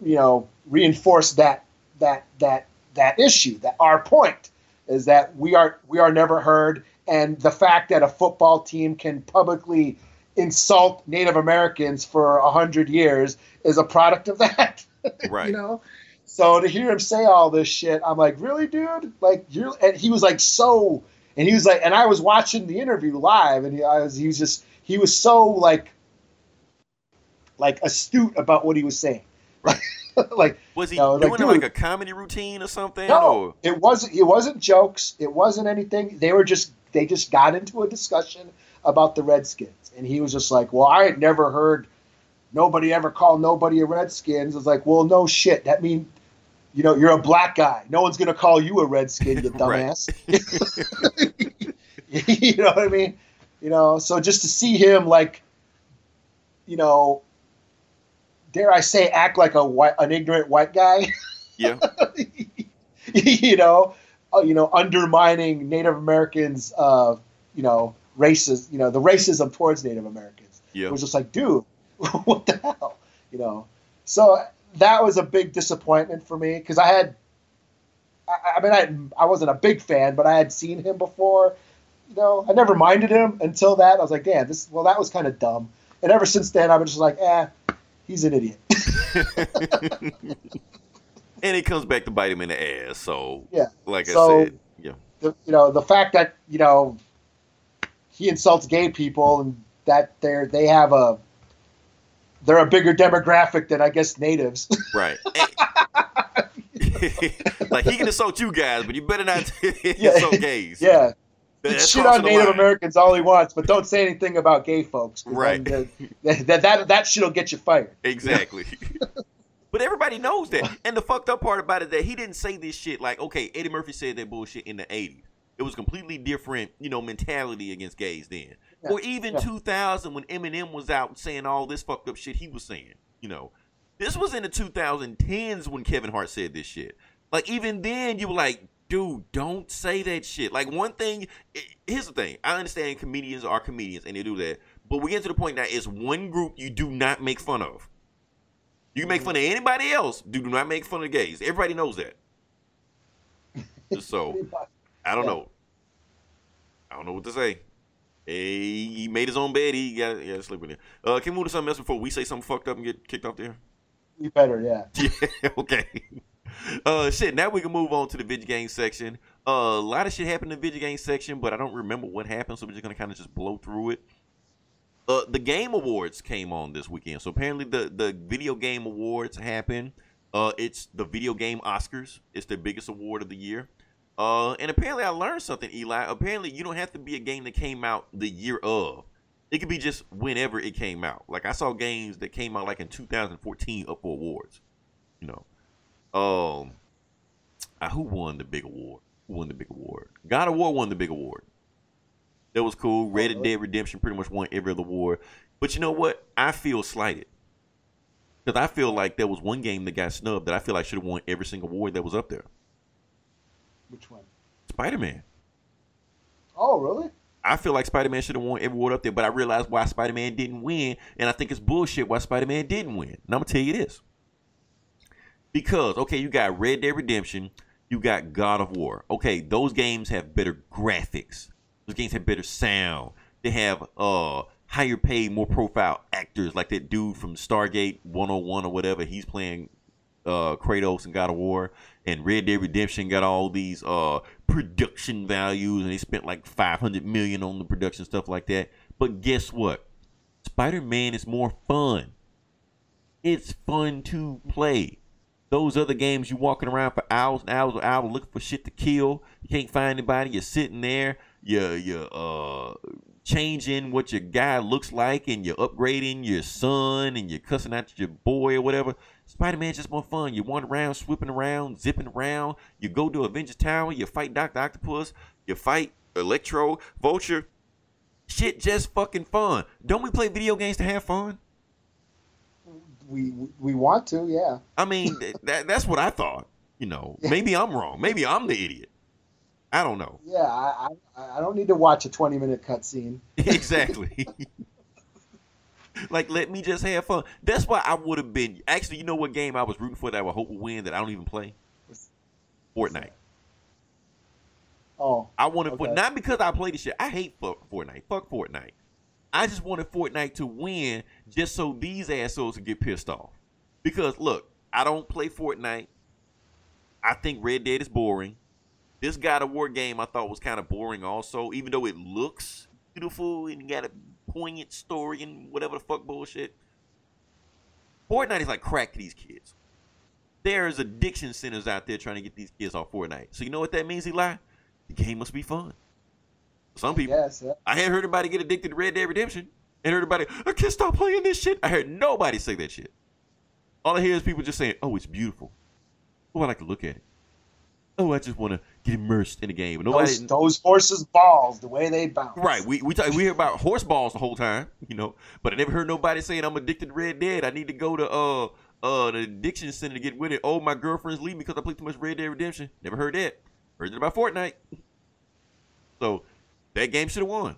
you know, reinforced that that that that issue. That our point is that we are we are never heard, and the fact that a football team can publicly insult Native Americans for a hundred years is a product of that. [laughs] Right. you know. So to hear him say all this shit, I'm like, really, dude? Like you're, and he was like so, and he was like, and I was watching the interview live, and he, I was, he was just, he was so like, like astute about what he was saying. [laughs] like Was he No, like, doing like dude- a comedy routine or something? no, Or it wasn't. It wasn't jokes. It wasn't anything. They were just. They just got into a discussion about the Redskins, and he was just like, "Well, I had never heard nobody ever call nobody a Redskins." It's like, "Well, no shit. That mean, you know, you're a black guy. No one's gonna call you a Redskin, you [laughs] dumbass." [laughs] you know what I mean? You know, so just to see him like, you know, dare I say, act like a white, an ignorant white guy. [laughs] yeah. [laughs] you know, uh, you know, undermining Native Americans, uh, you know, races, you know, the racism towards Native Americans. Yeah. It was just like, dude, [laughs] what the hell, you know? So that was a big disappointment for me because I had, I, I mean, I I wasn't a big fan, but I had seen him before. You know, I never minded him until that. I was like, damn, this. Well, that was kind of dumb. And ever since then, I've been just like, eh, he's an idiot. [laughs] and it comes back to bite him in the ass. So Yeah. like So- I said, yeah. the you know the fact that you know he insults gay people and that they're they have a they're a bigger demographic than I guess natives. [laughs] Right. [laughs] like he can insult you guys, but you better not insult gays. yeah, shit on Native line. Americans all he wants, but don't say anything about gay folks. Right. then the- that, that that shit'll get you fired. Exactly. [laughs] but everybody knows that. And the fucked up part about it that he didn't say this shit like, okay, Eddie Murphy said that bullshit in the 80s. It was completely different, you know, mentality against gays then. Yeah, Or even yeah. 2000 when Eminem was out saying all this fucked up shit he was saying, you know. This was in the 2010s when Kevin Hart said this shit. Like even then you were like, dude, don't say that shit. Like one thing, here's the thing. I understand comedians are comedians and they do that. But we get to the point that it's one group you do not make fun of. You can make fun of anybody else. Do not make fun of gays. Everybody knows that. [laughs] So I don't know. I don't know what to say. Hey, he made his own bed. He got yeah, sleep in it. Uh, can we move to something else before we say something fucked up and get kicked off there? You better, yeah. [laughs] Yeah, okay. [laughs] Uh, shit. Now we can move on to the video game section. Uh, a lot of shit happened in the video game section, but I don't remember what happened, so we're just gonna kind of just blow through it. Uh, the game awards came on this weekend, so apparently the the video game awards happened. Uh, it's the video game Oscars. It's the biggest award of the year. Uh, and apparently I learned something, Eli. Apparently you don't have to be a game that came out the year of. It could be just whenever it came out. Like I saw games that came out like in 2014 up for awards. You know. Um, uh, who won the big award? Who won the big award? God of War won the big award. That was cool. Red Dead really? Redemption pretty much won every other award. But you know what? I feel slighted. Because I feel like there was one game that got snubbed that I feel like should have won every single award that was up there. Which one? Spider Man. Oh, really? I feel like Spider Man should have won every award up there, but I realized why Spider Man didn't win, and I think it's bullshit why Spider Man didn't win. And I'm gonna tell you this. Because, okay, you got Red Dead Redemption, you got God of War. Okay, those games have better graphics. Those games have better sound. They have uh higher paid, more profile actors like that dude from Stargate 101 or whatever. He's playing uh Kratos and God of War and Red Dead Redemption got all these uh production values and they spent like 500 million on the production stuff like that. But guess what? Spider-Man is more fun. It's fun to play. Those other games you walking around for hours and hours and hours looking for shit to kill. You can't find anybody. You're sitting there. You're you're uh changing what your guy looks like and you're upgrading your son and you're cussing out your boy or whatever. Spider Man's just more fun. You wander around, swooping around, zipping around. You go to Avengers Tower. You fight Doctor Octopus. You fight Electro, Vulture. Shit, just fucking fun. Don't we play video games to have fun? We we want to, yeah. I mean, that, that's what I thought. You know, [laughs] maybe I'm wrong. Maybe I'm the idiot. I don't know. Yeah, I, I I don't need to watch a twenty minute cutscene. [laughs] exactly. like, let me just have fun. That's why I would have been. Actually, you know what game I was rooting for that I would hope would win that I don't even play? Fortnite. Oh, I wanted Okay. for not because I play the shit. I hate fuck Fortnite. Fuck Fortnite. I just wanted Fortnite to win just so these assholes would get pissed off. Because look, I don't play Fortnite. I think Red Dead is boring. This God of War game I thought was kind of boring also, even though it looks beautiful and got a poignant story and whatever the fuck bullshit. Fortnite is like crack to these kids. There's addiction centers out there trying to get these kids off Fortnite. So you know what that means, Eli? The game must be fun. Some people. yes, yeah. I hadn't heard anybody get addicted to Red Dead Redemption. And heard anybody, I can't stop playing this shit. I heard nobody say that shit. All I hear is people just saying, oh, it's beautiful. Oh, I like to look at it. Oh, I just want to get immersed in the game. And nobody, Those, those horses' balls, the way they bounce. Right. We we talk, we hear about horse balls the whole time, you know. But I never heard nobody saying I'm addicted to Red Dead. I need to go to uh uh the addiction center to get with it. Oh, my girlfriend's leaving because I play too much Red Dead Redemption. Never heard that. Heard it about Fortnite. So that game should have won.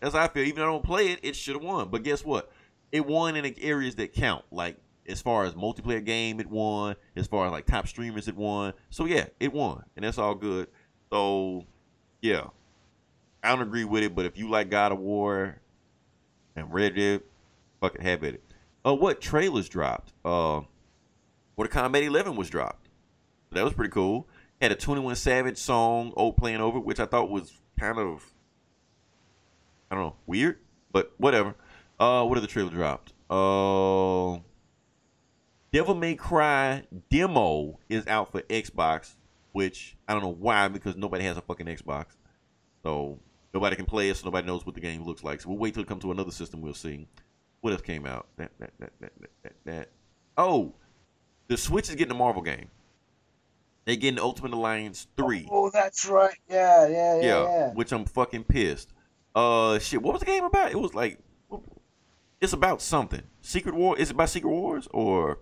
That's how I feel. Even though I don't play it, it should have won. But guess what? It won in the areas that count. Like as far as multiplayer game, it won. As far as like top streamers, it won. So yeah, it won, and that's all good. So yeah, I don't agree with it. But if you like God of War and Red Dead, fucking have at it. Uh, what trailers dropped? Uh, Mortal Kombat 11 was dropped. That was pretty cool. Had a 21 Savage song, "Old Playing Over," which I thought was kind of, I don't know, weird, but whatever. Uh, what the trailer dropped? Uh, Devil May Cry demo is out for Xbox, which I don't know why because nobody has a fucking Xbox. So Nobody can play it, so nobody knows what the game looks like. So we'll wait till it comes to another system. We'll see. What else came out? That that that that that that. that. Oh, the Switch is getting a Marvel game. They're getting Ultimate Alliance three. Oh, that's right. Yeah, yeah, yeah, yeah, yeah. which I'm fucking pissed. Uh, shit. What was the game about? It was like, it's about something. Secret War. Is it about Secret Wars or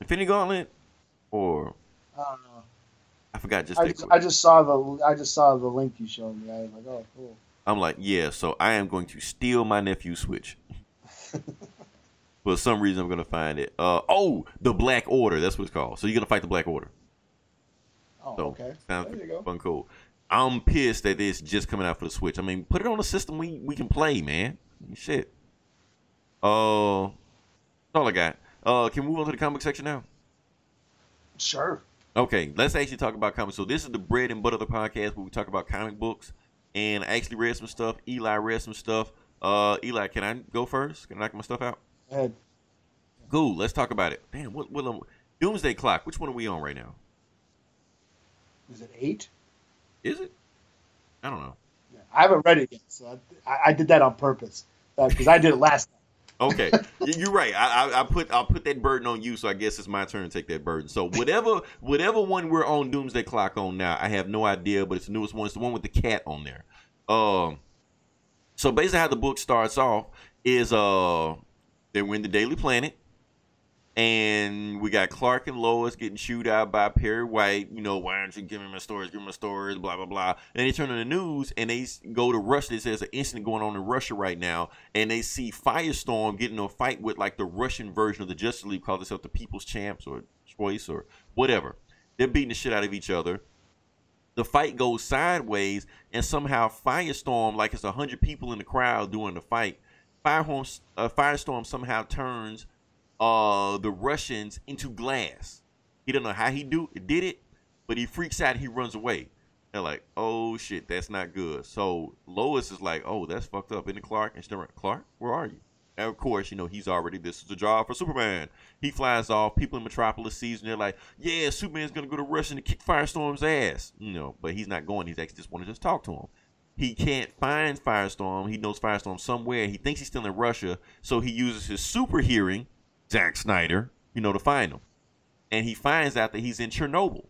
Infinity Gauntlet or I don't know. I forgot just. I just. I just saw the I just saw the link you showed me. I was like, oh, cool. I'm like, yeah, so I am going to steal my nephew's Switch. [laughs] For some reason, I'm going to find it. Uh, oh, the Black Order. That's what it's called. So you're going to fight the Black Order. Oh, So okay. sounds There you go. fun, cool. I'm pissed that it's just coming out for the Switch. I mean, put it on a system we, we can play, man. Shit. Uh, that's all I got. Uh, can we move on to the comic section now? Sure. Okay, let's actually talk about comics. So this is the bread and butter of the podcast where we talk about comic books. And I actually read some stuff. Eli read some stuff. Uh, Eli, can I go first? Can I knock my stuff out? Go ahead. Cool. Let's talk about it. Damn, what? what um, Doomsday Clock. Which one are we on right now? Is it eight? Is it? I don't know. Yeah. I haven't read it yet, so I, I did that on purpose because I did it last time. Okay, [laughs] you're right. I, I, I put I'll put that burden on you, so I guess it's my turn to take that burden. So whatever [laughs] whatever one we're on Doomsday Clock on now, I have no idea, but it's the newest one. It's the one with the cat on there. Um, so basically, how the book starts off is uh, they were in the Daily Planet, and we got Clark and Lois getting chewed out by Perry White. You know, why aren't you giving my stories? Give my stories, blah blah blah. And they turn on the news and they go to Russia. It says an incident going on in Russia right now, and they see Firestorm getting in a fight with like the Russian version of the Justice League, called themselves the People's Champs or Choice or whatever. They're beating the shit out of each other. The fight goes sideways, and somehow Firestorm, like it's a hundred people in the crowd doing the fight. Uh, Firestorm somehow turns uh the Russians into glass. He don't know how he do did it, but he freaks out. He runs away. They're like, "Oh shit, that's not good." So Lois is like, "Oh, that's fucked up." Isn't Clark? And she's Clark, where are you? And of course, you know he's already. This is a job for Superman. He flies off. People in Metropolis sees, and they're like, "Yeah, Superman's gonna go to Russia and kick Firestorm's ass." You know, but he's not going. He's actually just want to just talk to him. He can't find Firestorm. He knows Firestorm somewhere. He thinks he's still in Russia, so he uses his super hearing, Zack Snyder, you know, to find him. And he finds out that he's in Chernobyl.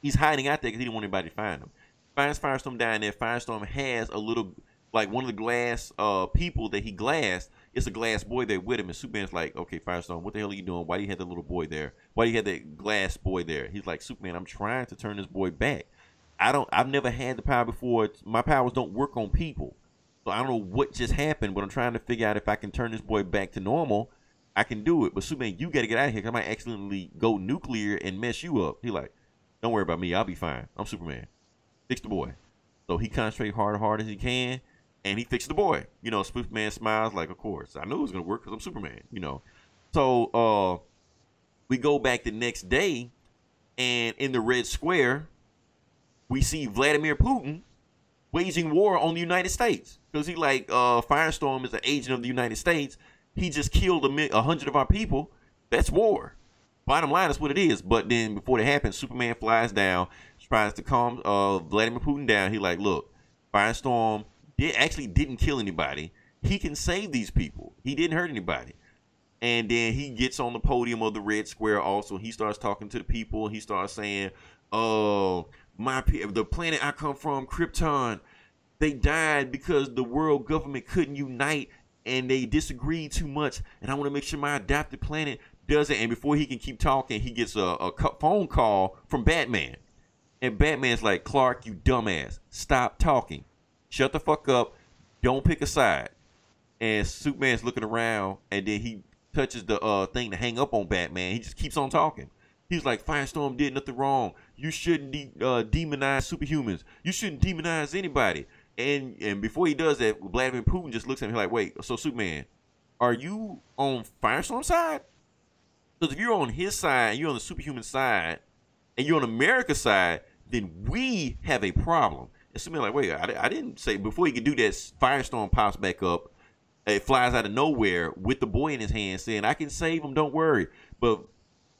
He's hiding out there because he didn't want anybody to find him. Finds Firestorm down there. Firestorm has a little, like one of the glass uh people that he glassed. It's a glass boy there with him, and Superman's like, "Okay, Firestorm, what the hell are you doing? Why do you have that little boy there? Why do you have that glass boy there?" He's like, "Superman, I'm trying to turn this boy back. I don't. I've never had the power before. My powers don't work on people, so I don't know what just happened. But I'm trying to figure out if I can turn this boy back to normal. I can do it. But Superman, you got to get out of here. 'cause I might accidentally go nuclear and mess you up." He like, "Don't worry about me. I'll be fine. I'm Superman. Fix the boy." So he concentrates hard, hard as he can, and he fixes the boy. You know, Superman smiles like, "Of course, I knew it was gonna work because I'm Superman." You know. So uh, we go back the next day, and in the Red Square, we see Vladimir Putin waging war on the United States because he like uh, Firestorm is an agent of the United States. He just killed a, hundred of our people. That's war. Bottom line is what it is. But then before that happens, Superman flies down, tries to calm uh, Vladimir Putin down. He like, look, Firestorm did actually didn't kill anybody. He can save these people. He didn't hurt anybody. And then he gets on the podium of the Red Square. Also, he starts talking to the people. He starts saying, "Oh, my the planet I come from, Krypton, they died because the world government couldn't unite and they disagree too much. And I want to make sure my adopted planet does it." And before he can keep talking, he gets a, a phone call from Batman. And Batman's like, Clark, you dumbass, stop talking. Shut the fuck up. Don't pick a side. And Superman's looking around, and then he touches the uh, thing to hang up on Batman. He just keeps on talking. He's like, Firestorm did nothing wrong. You shouldn't de- uh, demonize superhumans. You shouldn't demonize anybody. And and before he does that, Vladimir Putin just looks at him like, wait, so Superman, are you on Firestorm's side? Because if you're on his side, you're on the superhuman side, and you're on America's side, then we have a problem. And Superman like, wait, I, I didn't say before he could do that. Firestorm pops back up. It flies out of nowhere with the boy in his hand, saying, "I can save him. Don't worry." But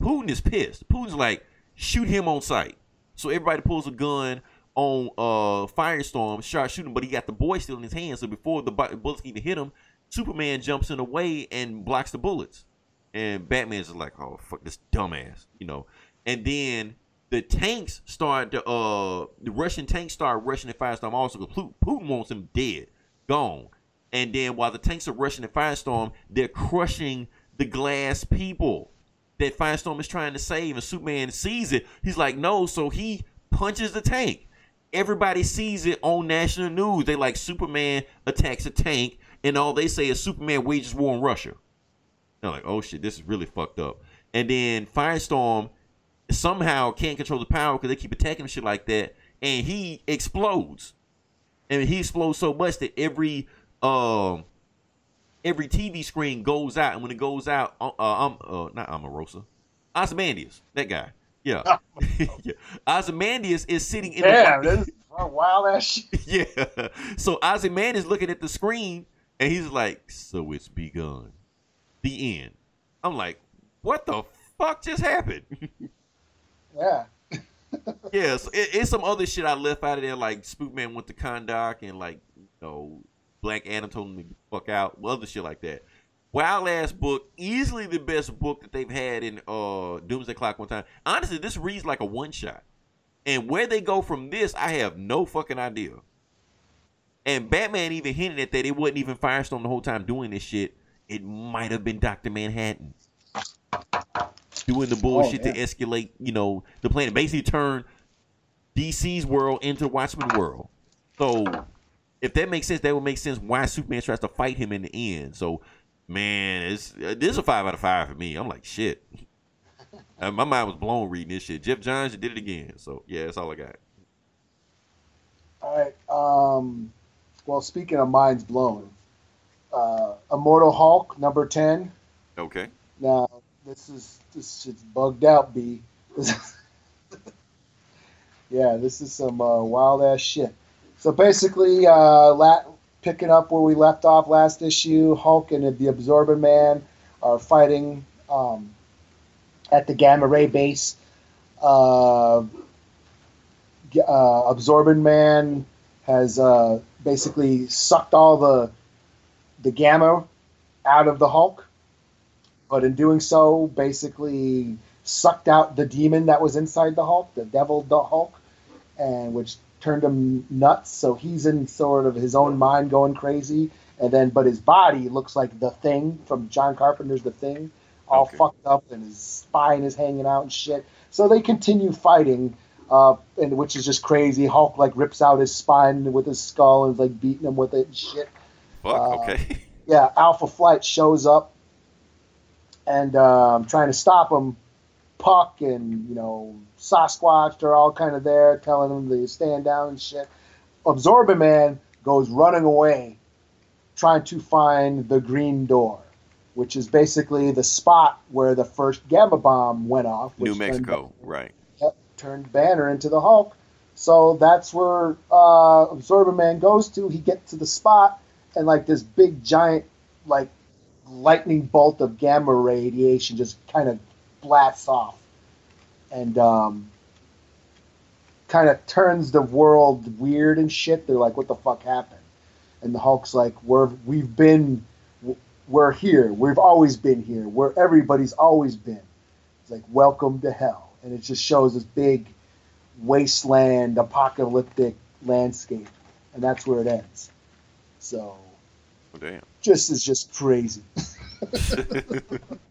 Putin is pissed. Putin's like, shoot him on sight. So everybody pulls a gun on uh Firestorm, start shooting, but he got the boy still in his hand. So before the bu- bullets even hit him, Superman jumps in the way and blocks the bullets. And Batman's just like, oh fuck this dumbass, you know. And then the tanks start to uh the Russian tanks start rushing at Firestorm also because Putin, wants him dead, gone. And then while the tanks are rushing at Firestorm, they're crushing the glass people that Firestorm is trying to save, and Superman sees it. He's like, no, so he punches the tank. Everybody sees it on national news. They like Superman attacks a tank, and all they say is Superman wages war in Russia. They're like, oh shit, this is really fucked up. And then Firestorm somehow can't control the power because they keep attacking shit like that, and he explodes. And he explodes so much that every um every TV screen goes out, and when it goes out, uh, um, uh not Omarosa, Ozymandias, that guy, yeah, [laughs] [laughs] yeah, Ozymandias is sitting in Damn, the this is wild ass shit. [laughs] yeah. So Ozymandias looking at the screen, and he's like, "So it's begun, the end." I'm like, "What the fuck just happened?" Yeah. Yes, it, it's some other shit I left out of there, like Spookman went to Kahndaq and like you know Black Adam told him to fuck out, well, other shit like that. Wild ass book, easily the best book that they've had in uh Doomsday Clock one time. Honestly, this reads like a one shot, and where they go from this, I have no fucking idea. And Batman even hinted at that it wasn't even Firestorm the whole time doing this shit. It might have been Doctor Manhattan doing the bullshit yeah. to escalate, you know, the planet. Basically turn DC's world into the Watchmen world. So if that makes sense, that would make sense why Superman tries to fight him in the end. So man, it's uh, this is a five out of five for me. I'm like shit. [laughs] Uh, my mind was blown reading this shit. Geoff Johns you did it again. So yeah, that's all I got. All right. Um, well, speaking of minds blown, uh, Immortal Hulk number ten. Okay. Now this is this shit's bugged out, B. [laughs] yeah, this is some uh, wild ass shit. So basically, uh, la- picking up where we left off last issue, Hulk and the Absorbing Man are fighting um, at the Gamma Ray base. Uh, uh, Absorbing Man has uh, basically sucked all the the gamma out of the Hulk but in doing so, basically sucked out the demon that was inside the Hulk, the devil the Hulk, and which turned him nuts. So he's in sort of his own mind going crazy, and then but his body looks like the Thing from John Carpenter's The Thing, all Okay. fucked up, and his spine is hanging out and shit. So they continue fighting. Uh, and which is just crazy. Hulk like rips out his spine with his skull and is like beating him with it and shit Fuck. Uh, okay. yeah, Alpha Flight shows up and um, trying to stop him. Puck and you know Sasquatch, they're all kind of there, telling him to stand down and shit. Absorbing Man goes running away, trying to find the Green Door, which is basically the spot where the first gamma bomb went off. New which turned- Mexico. Right. Yep, turned Banner into the Hulk. So that's where uh, Absorbing Man goes to. He gets to the spot, and like this big giant, like lightning bolt of gamma radiation just kind of blasts off, and um, kind of turns the world weird and shit. They're like, "What the fuck happened?" And the Hulk's like, "We're we've been, we're here. We've always been here. Where everybody's always been." It's like welcome to hell, and it just shows this big wasteland, apocalyptic landscape, and that's where it ends. So Oh, damn. just is just crazy. [laughs] [laughs]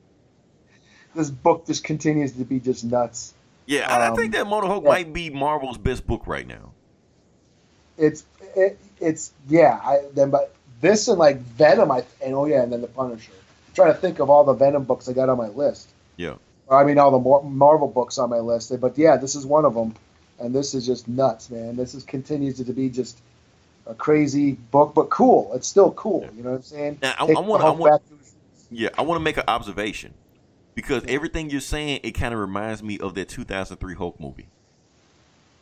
this book just continues to be just nuts. Yeah, I, I Um, think that Immortal Hulk yeah. might be Marvel's best book right now. It's it, it's yeah. I then but this and like Venom, I and oh yeah, and then the Punisher. I'm trying to think of all the Venom books I got on my list. Yeah. I mean, all the Mar- Marvel books on my list. But yeah, this is one of them, and this is just nuts, man. This is continues to be just a crazy book, but cool. It's still cool. You know what I'm saying? Now, I- I wanna- I wanna- back to Yeah, I want to make an observation because everything you're saying it kind of reminds me of that 2003 Hulk movie.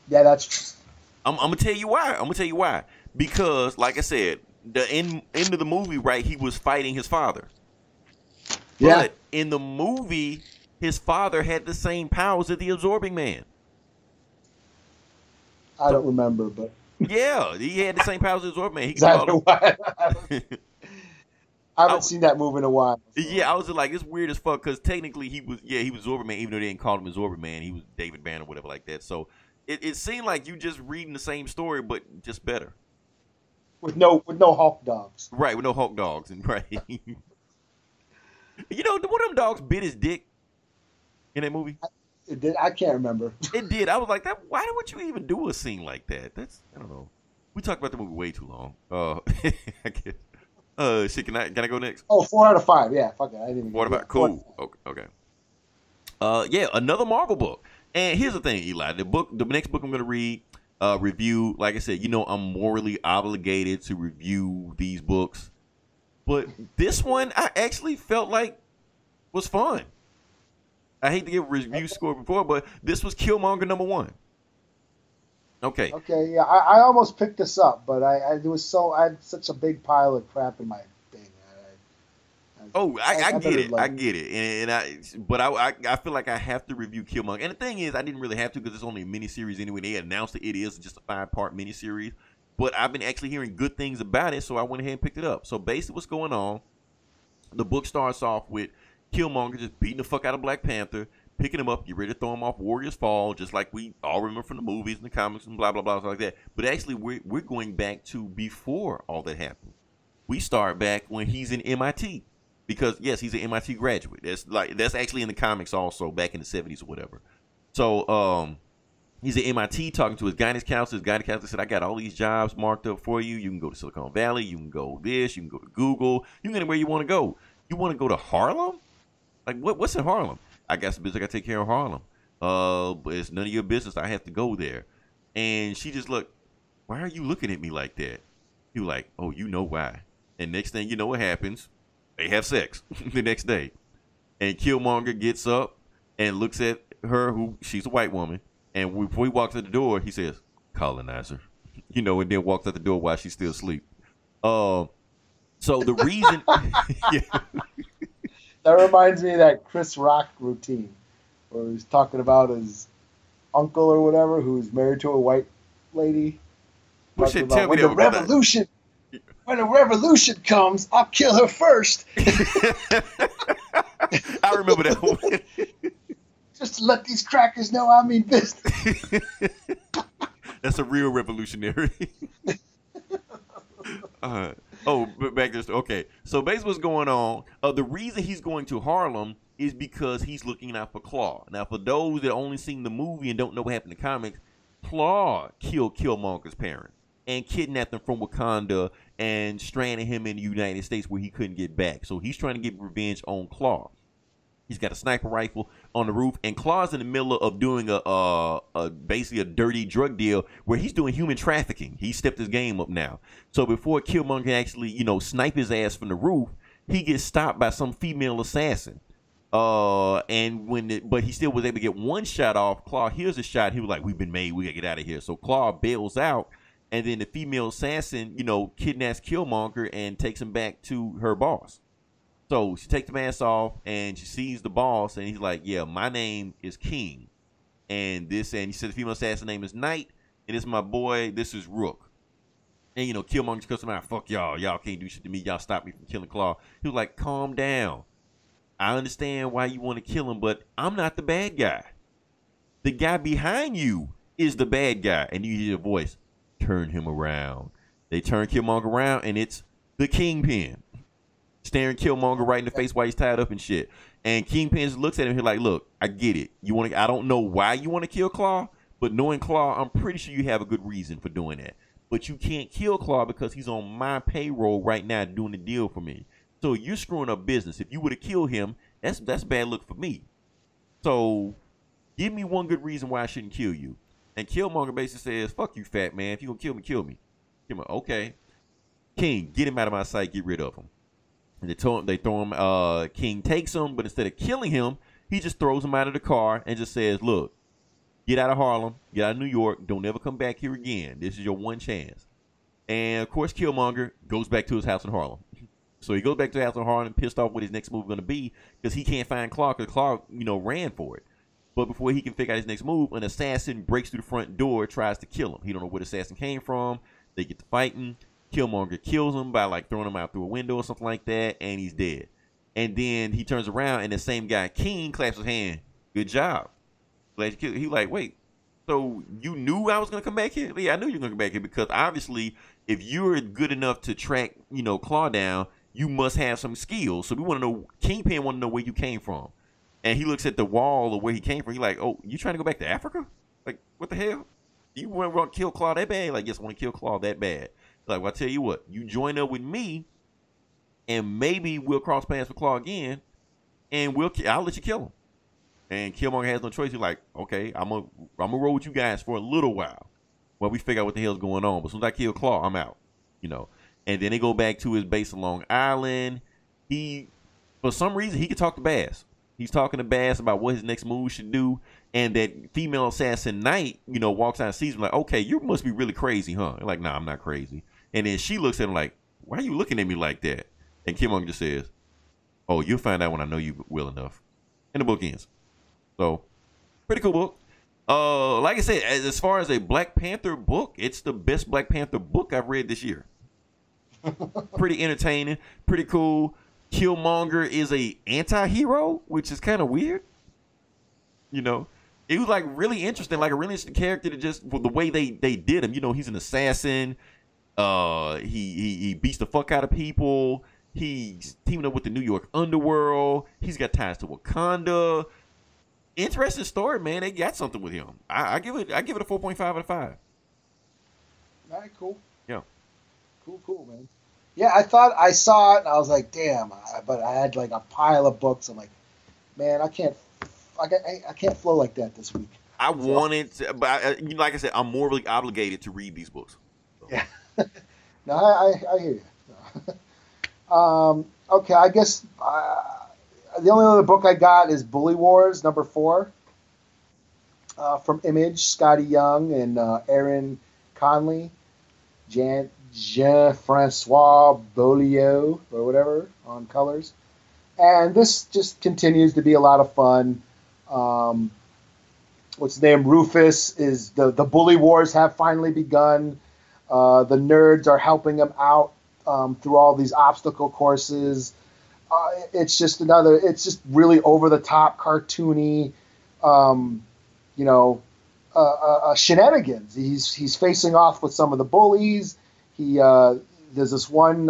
yeah, that's I'm, I'm gonna tell you why. I'm gonna tell you why. Because, like I said, the end end of the movie, right? He was fighting his father. Yeah. But in the movie, his father had the same powers as the Absorbing Man. I don't remember, but Yeah, he had the same powers as Zorba Man. He [laughs] could exactly. [laughs] I haven't- I seen that move in a while. Yeah, I was like, it's weird as fuck because technically he was, yeah, he was Zorba Man, even though they didn't call him Zorba Man. He was David Banner, whatever, like that. So it, it seemed like you just reading the same story, but just better. with no with no Hulk dogs. Right, with no Hulk dogs. and [laughs] Right. you know, one of them dogs bit his dick in that movie. It did, I can't remember. [laughs] It did. I was like, that. Why would you even do a scene like that? That's, I don't know. We talked about the movie way too long. Uh, [laughs] I guess. Uh, shit, can I, can I go next? Oh, four out of five. Yeah, fuck it. I didn't. What about cool? Okay, okay. Uh, yeah, another Marvel book. And here's the thing, Eli. The book, the next book I'm gonna read, uh, review. Like I said, you know, I'm morally obligated to review these books, but this one I actually felt like was fun. I hate to give a review score before, but this was Killmonger number one. Okay. Okay, yeah, I, I almost picked this up, but I, I it was so I had such a big pile of crap in my thing. I, I, Oh, I, I, get it. I get it. And, and I, but I, I, I feel like I have to review Killmonger. And the thing is, I didn't really have to because it's only a miniseries anyway. They announced that it is just a five part miniseries. But I've been actually hearing good things about it, so I went ahead and picked it up. So basically, what's going on? The book starts off with Killmonger just beating the fuck out of Black Panther, picking him up, get ready to throw him off Warriors Fall, just like we all remember from the movies and the comics and blah blah blah stuff like that. But actually, we're we're going back to before all that happened. We start back when he's in MIT because yes, he's an MIT graduate. That's like that's actually in the comics also back in the seventies or whatever. So um, he's at MIT talking to his guidance counselor. His guidance counselor said, "I got all these jobs marked up for you. You can go to Silicon Valley. You can go this. You can go to Google. You can go anywhere you want to go. You want to go to Harlem? Like what? What's in Harlem? I got some business. I got to take care of Harlem. Uh, but it's none of your business. I have to go there." And she just looked. Why are you looking at me like that? He was like, "Oh, you know why." And next thing you know, what happens? They have sex [laughs] the next day, and Killmonger gets up and looks at her, who she's a white woman, and before he walks out the door, he says, "Colonizer," you know, and then walks out the door while she's still asleep. Uh, so the reason, [laughs] [laughs] yeah, that reminds me of that Chris Rock routine where he's talking about his uncle or whatever who's married to a white lady. Shit, about tell when the about that. revolution, when the revolution comes, I'll kill her first, [laughs] I remember that one. [laughs] just to let these crackers know I mean business. [laughs] That's a real revolutionary. uh, oh, back this. Okay, so basically, what's going on? Uh, the reason he's going to Harlem is because he's looking out for Claw. Now, for those that only seen the movie and don't know what happened in the comics, Claw killed Killmonger's parents and kidnapped him from Wakanda and stranded him in the United States where he couldn't get back. So he's trying to get revenge on Claw. He's got a sniper rifle on the roof, and Claw's in the middle of doing a, uh, a basically a dirty drug deal where he's doing human trafficking. He stepped his game up now. So before Killmonger can actually, you know, snipe his ass from the roof, he gets stopped by some female assassin. Uh, and when, it, but he still was able to get one shot off. Claw hears a shot. He was like, "We've been made. We gotta get out of here." So Claw bails out, and then the female assassin, you know, kidnaps Killmonger and takes him back to her boss. So she takes the mask off and she sees the boss, and he's like, "Yeah, my name is King, and this." And he said the female assassin name is Knight, and it's my boy. This is Rook. And you know, Killmonger comes out, "Fuck y'all, y'all can't do shit to me. Y'all stop me from killing Claw." He was like, "Calm down. I understand why you want to kill him, but I'm not the bad guy. The guy behind you is the bad guy." And you hear a voice, "Turn him around." They turn Killmonger around, and it's the Kingpin staring Killmonger right in the face while he's tied up and shit. And Kingpin just looks at him He's like, "Look, I get it. You want to? I don't know why you want to kill Claw, but knowing Claw, I'm pretty sure you have a good reason for doing that. But you can't kill Claw because he's on my payroll right now doing the deal for me. So you're screwing up business. If you would have killed him, that's that's bad look for me. So give me one good reason why I shouldn't kill you." And Killmonger basically says, "Fuck you, fat man. If you gonna kill me, kill me." Killmonger, okay. King, get him out of my sight. Get rid of him. They throw him, they throw him. Uh, King takes him, but instead of killing him, he just throws him out of the car and just says, "Look, get out of Harlem, get out of New York. Don't ever come back here again. This is your one chance." And of course, Killmonger goes back to his house in Harlem. So he goes back to his house in Harlem, pissed off what his next move is going to be because he can't find Clark because Clark, you know, ran for it. But before he can figure out his next move, an assassin breaks through the front door, tries to kill him. He don't know where the assassin came from. They get to fighting. Killmonger kills him by like throwing him out through a window or something like that, and he's dead. And then he turns around, and the same guy, King, claps his hand. Good job. Glad you killed. He like, wait, so you knew I was gonna come back here? Yeah, I knew you were gonna come back here because obviously, if you're good enough to track, you know, Claw down, you must have some skills. So we want to know. Kingpin want to know where you came from, and he looks at the wall of where he came from. He like, oh, you trying to go back to Africa? Like, what the hell? You want to kill Claw that bad? Like, yes, want to kill Claw that bad. Like, well, I tell you what, you join up with me, and maybe we'll cross paths with Claw again, and we'll I'll let you kill him. And Killmonger has no choice. He's like, okay, I'm gonna I'm gonna roll with you guys for a little while while we figure out what the hell's going on. But as soon as I kill Claw, I'm out. You know. And then they go back to his base on Long Island. He, for some reason, he can talk to Bass. He's talking to Bass about what his next move should do. And that female assassin Knight, you know, walks out and sees him like, okay, you must be really crazy, huh? like, nah, I'm not crazy. And then she looks at him like, why are you looking at me like that? And Kim Killmonger just says, oh, you'll find out when I know you well enough. And the book ends. So, pretty cool book. Uh, like I said, as, as far as a Black Panther book, it's the best Black Panther book I've read this year. [laughs] pretty entertaining, pretty cool. Killmonger is a anti-hero, which is kind of weird. You know, it was like really interesting, like a really interesting character to just well, the way they they did him. You know, he's an assassin. Uh, he he he beats the fuck out of people. He's teaming up with the New York underworld. He's got ties to Wakanda. Interesting story, man. They got something with him. I, I give it I give it a four point five out of five. All right, cool. Yeah. Cool, cool, man. Yeah, I thought I saw it and I was like, damn. I, but I had like a pile of books. I'm like, man, I can't, I, I, I can't flow like that this week. I wanted, to, but I, like I said, I'm morally obligated to read these books. Yeah. [laughs] no, I, I, hear you. [laughs] um, okay, I guess uh, the only other book I got is Bully Wars number four uh, from Image, Skottie Young and uh, Aaron Conley, Jan Jean Francois Beaulieu or whatever on colors, and this just continues to be a lot of fun. Um, what's his name? Rufus is the the bully wars have finally begun. Uh, the nerds are helping him out um, through all these obstacle courses. Uh, it's just another. It's just really over the top, cartoony. Um, you know, uh, uh, uh, shenanigans. He's he's facing off with some of the bullies. He uh, there's this one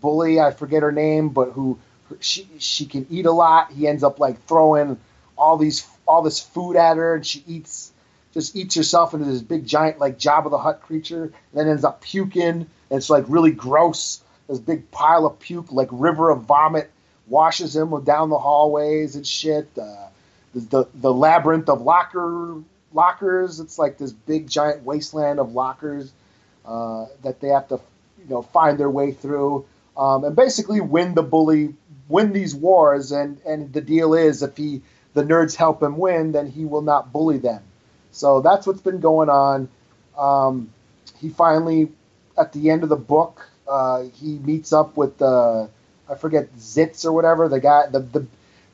bully I forget her name, but who she she can eat a lot. He ends up like throwing all these all this food at her, and she eats just eats herself into this big giant like Jabba the Hutt creature, and then ends up puking. And it's like really gross. This big pile of puke, like river of vomit, washes him down the hallways and shit. Uh, the, the the labyrinth of locker lockers. It's like this big giant wasteland of lockers uh, that they have to you know find their way through um, and basically win the bully win these wars and and the deal is if he the nerds help him win then he will not bully them so that's what's been going on um, he finally at the end of the book uh, he meets up with the I forget Zitz or whatever the guy the, the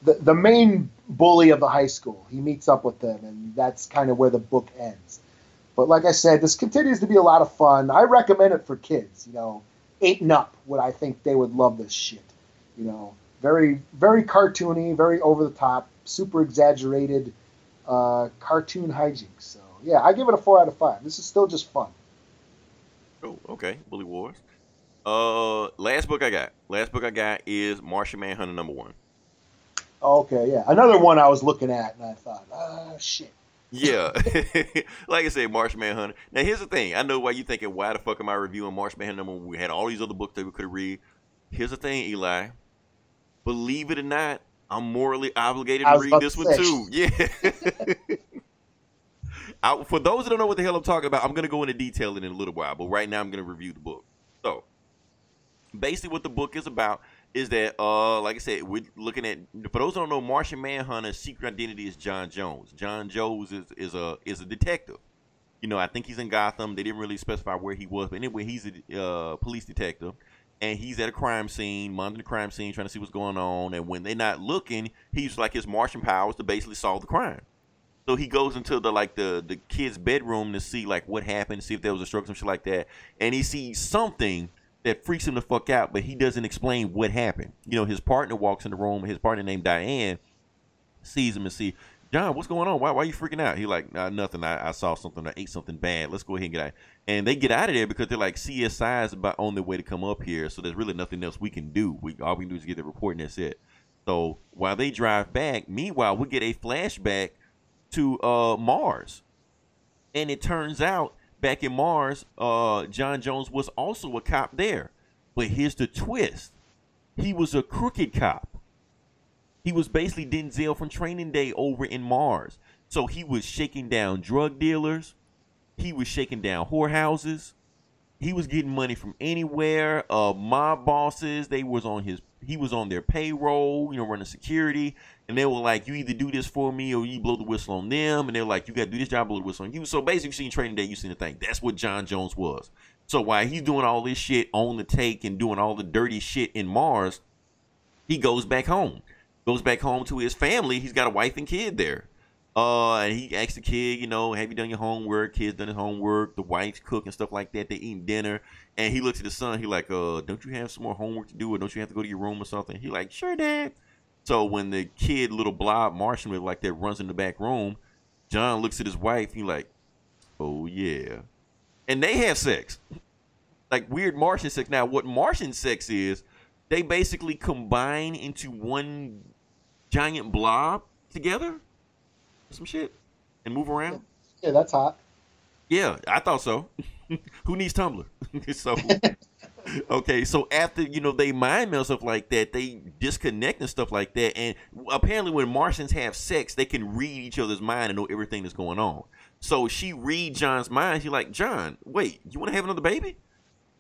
the the main bully of the high school he meets up with them and that's kind of where the book ends but like I said, this continues to be a lot of fun. I recommend it for kids. You know, eight and up would I think they would love this shit. You know, very very cartoony, very over the top, super exaggerated uh, cartoon hijinks. So yeah, I give it a four out of five. This is still just fun. Oh, okay. Bully Wars. Uh, last book I got. Last book I got is Martian Manhunter number one. Okay, yeah, another one I was looking at, and I thought, ah, shit. Yeah, [laughs] [laughs] like I said, Martian Manhunter. Now here's the thing. I know why you're thinking, why the fuck am I reviewing Martian Manhunter when we had all these other books that we could read? Here's the thing, Eli. Believe it or not, I'm morally obligated to read this to one too. Yeah. [laughs] I, for those that don't know what the hell I'm talking about, I'm gonna go into detail in a little while. But right now, I'm gonna review the book. So, basically, what the book is about is that, uh, like I said, we're looking at. For those that don't know, Martian Manhunter's secret identity is John Jones. John Jones is is a is a detective. You know, I think he's in Gotham. They didn't really specify where he was, but anyway, he's a uh, police detective, and he's at a crime scene, monitoring the crime scene, trying to see what's going on. And when they're not looking, he's like his Martian powers to basically solve the crime. So he goes into the like the the kid's bedroom to see like what happened, see if there was a stroke, some shit like that, and he sees something that freaks him the fuck out, but he doesn't explain what happened. You know, his partner walks in the room. His partner named Diane sees him and see John, what's going on? Why, why are you freaking out? He like, nah, nothing. I, I saw something. I ate something bad. Let's go ahead and get out. And they get out of there because they're like CSI is about on their way to come up here. So there's really nothing else we can do. We all we can do is get the report and that's it. So while they drive back, meanwhile we get a flashback to uh, Mars, and it turns out back in Mars, uh, John Jones was also a cop there. But here's the twist: he was a crooked cop. He was basically Denzel from Training Day over in Mars. So he was shaking down drug dealers. He was shaking down whorehouses. He was getting money from anywhere. Uh, mob bosses, they was on his. He was on their payroll, you know, running security, and they were like, "You either do this for me, or you blow the whistle on them." And they're like, "You got to do this job, blow the whistle on you." So basically, you seen Training Day, you seen the thing. That's what John Jones was. So while he's doing all this shit on the take and doing all the dirty shit in Mars, he goes back home goes back home to his family. He's got a wife and kid there. Uh, and he asks the kid, you know, have you done your homework? Kid's done his homework. The wife's cook and stuff like that. They eating dinner. And he looks at the son. He like, uh, don't you have some more homework to do, or don't you have to go to your room or something? He like, sure, dad. So when the kid, little blob Martian, like that, runs in the back room, John looks at his wife. He like, oh yeah, and they have sex, like weird Martian sex. Now, what Martian sex is, they basically combine into one giant blob together, some shit, and move around. Yeah, that's hot. Yeah, I thought so. [laughs] Who needs Tumblr? [laughs] so [laughs] okay, so after you know they mind meld stuff like that, they disconnect and stuff like that, and apparently when Martians have sex, they can read each other's mind and know everything that's going on. So she read John's mind. She's like, John, wait, you want to have another baby?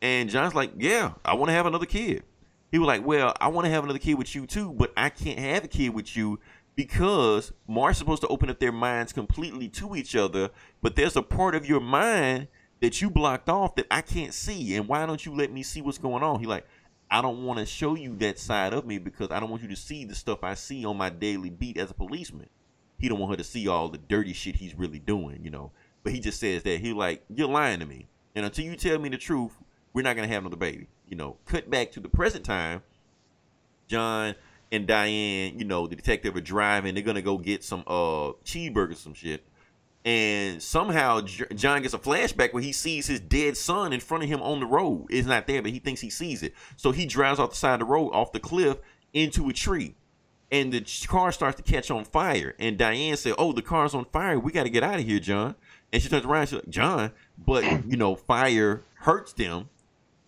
And John's like, Yeah, I want to have another kid. He was like, Well, I want to have another kid with you too, but I can't have a kid with you because Mars supposed to open up their minds completely to each other, but there's a part of your mind that you blocked off that I can't see. And why don't you let me see what's going on? He like, I don't want to show you that side of me because I don't want you to see the stuff I see on my daily beat as a policeman. He don't want her to see all the dirty shit he's really doing, you know. But he just says that he like, you're lying to me. And until you tell me the truth, we're not gonna have another baby. You know, cut back to the present time. John and Diane, you know, the detective are driving. They're gonna go get some uh cheeseburgers, some shit. And somehow John gets a flashback where he sees his dead son in front of him on the road. It's not there, but he thinks he sees it. So he drives off the side of the road, off the cliff, into a tree. And the car starts to catch on fire. And Diane said, Oh, the car's on fire. We got to get out of here, John. And she turns around. She's like, John, but, you know, fire hurts them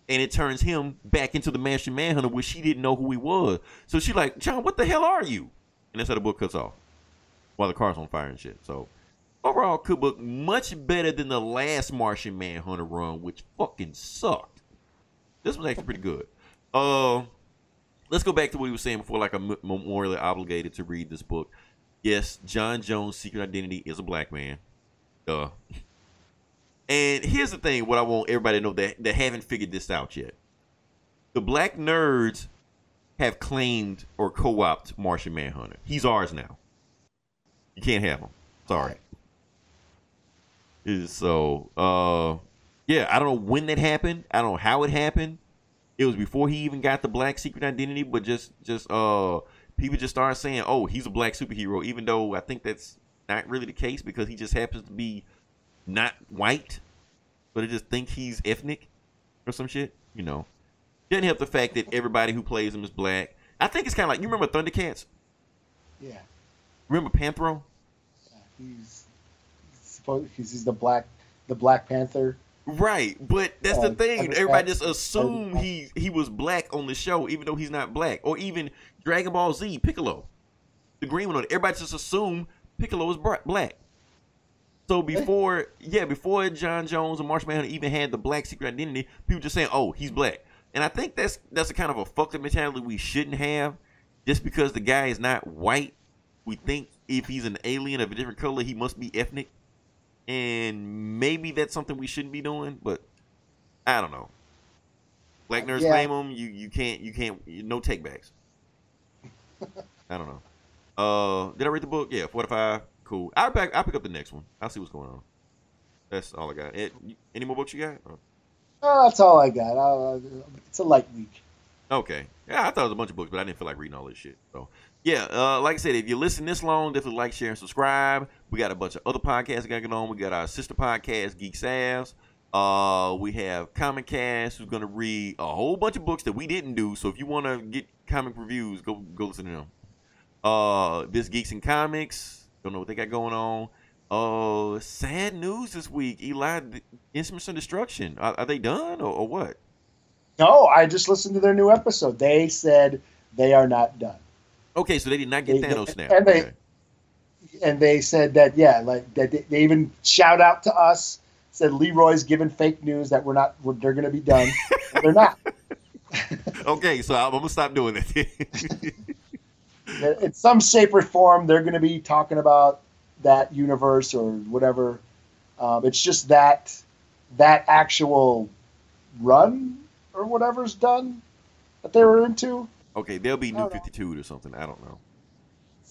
and it turns him back into the Martian Manhunter, which she didn't know who he was. So she's like, John, what the hell are you? And that's how the book cuts off while the car's on fire and shit. So overall, good book, much better than the last Martian Manhunter run, which fucking sucked. This was actually pretty good. Uh, let's go back to what he was saying before, like I'm memorially obligated to read this book. Yes, John Jones' secret identity is a black man. Uh, and here's the thing: what I want everybody to know that that haven't figured this out yet. The black nerds have claimed or co-opted Martian Manhunter. He's ours now. You can't have him. Sorry. So uh yeah, I don't know when that happened. I don't know how it happened. It was before he even got the black secret identity, but just just uh people just started saying, "Oh, he's a black superhero," even though I think that's not really the case because he just happens to be not white, but they just think he's ethnic or some shit. You know, doesn't help the fact that everybody who plays him is black. I think it's kind of like you remember Thundercats. Yeah, Remember Panthro? Yeah, he's supposed he's, he's the black the Black Panther. Right, but that's the thing. Everybody just assumed understand. he he was black on the show, even though he's not black. Or even Dragon Ball Z Piccolo, the green one. Everybody just assumed Piccolo was bra- black. So before, yeah, before John Jones and Martian Manhunter even had the black secret identity, people just saying, "Oh, he's black," and I think that's that's a kind of a fucked up mentality we shouldn't have. Just because the guy is not white, we think if he's an alien of a different color, he must be ethnic, and maybe that's something we shouldn't be doing. But I don't know. Black nerds Yeah. claim them. You you can't you can't no takebacks. [laughs] I don't know. Uh, did I read the book? Yeah, four to five. Cool. I'll back. I'll pick up the next one. I'll see what's going on. That's all I got. Ed, any more books you got? Oh, Oh, that's all I got. Uh, it's a light week. Okay. Yeah, I thought it was a bunch of books, but I didn't feel like reading all this shit. So, yeah, uh, like I said, if you listen this long, definitely like, share, and subscribe. We got a bunch of other podcasts got going on. We got our sister podcast, Geek Savs. Uh, we have Comic Cast, who's going to read a whole bunch of books that we didn't do. So if you want to get comic reviews, go go listen to them. Uh, this Geeks and Comics. Don't know what they got going on. Uh, sad news this week. Eli, Instruments of Destruction. Are, are they done or, or what? No, I just listened to their new episode. They said they are not done. Okay, so they did not get They- Thanos they- snap. and they- Okay. and they said that yeah, like that they, they even shout out to us. Said Leroy's giving fake news that we're not, we're, they're going to be done. [laughs] They're not. [laughs] Okay, so I'm, I'm gonna stop doing it. [laughs] In some shape or form, they're going to be talking about that universe or whatever. Um, it's just that that actual run or whatever's done that they were into. okay, there'll be New 52 or something. I don't know.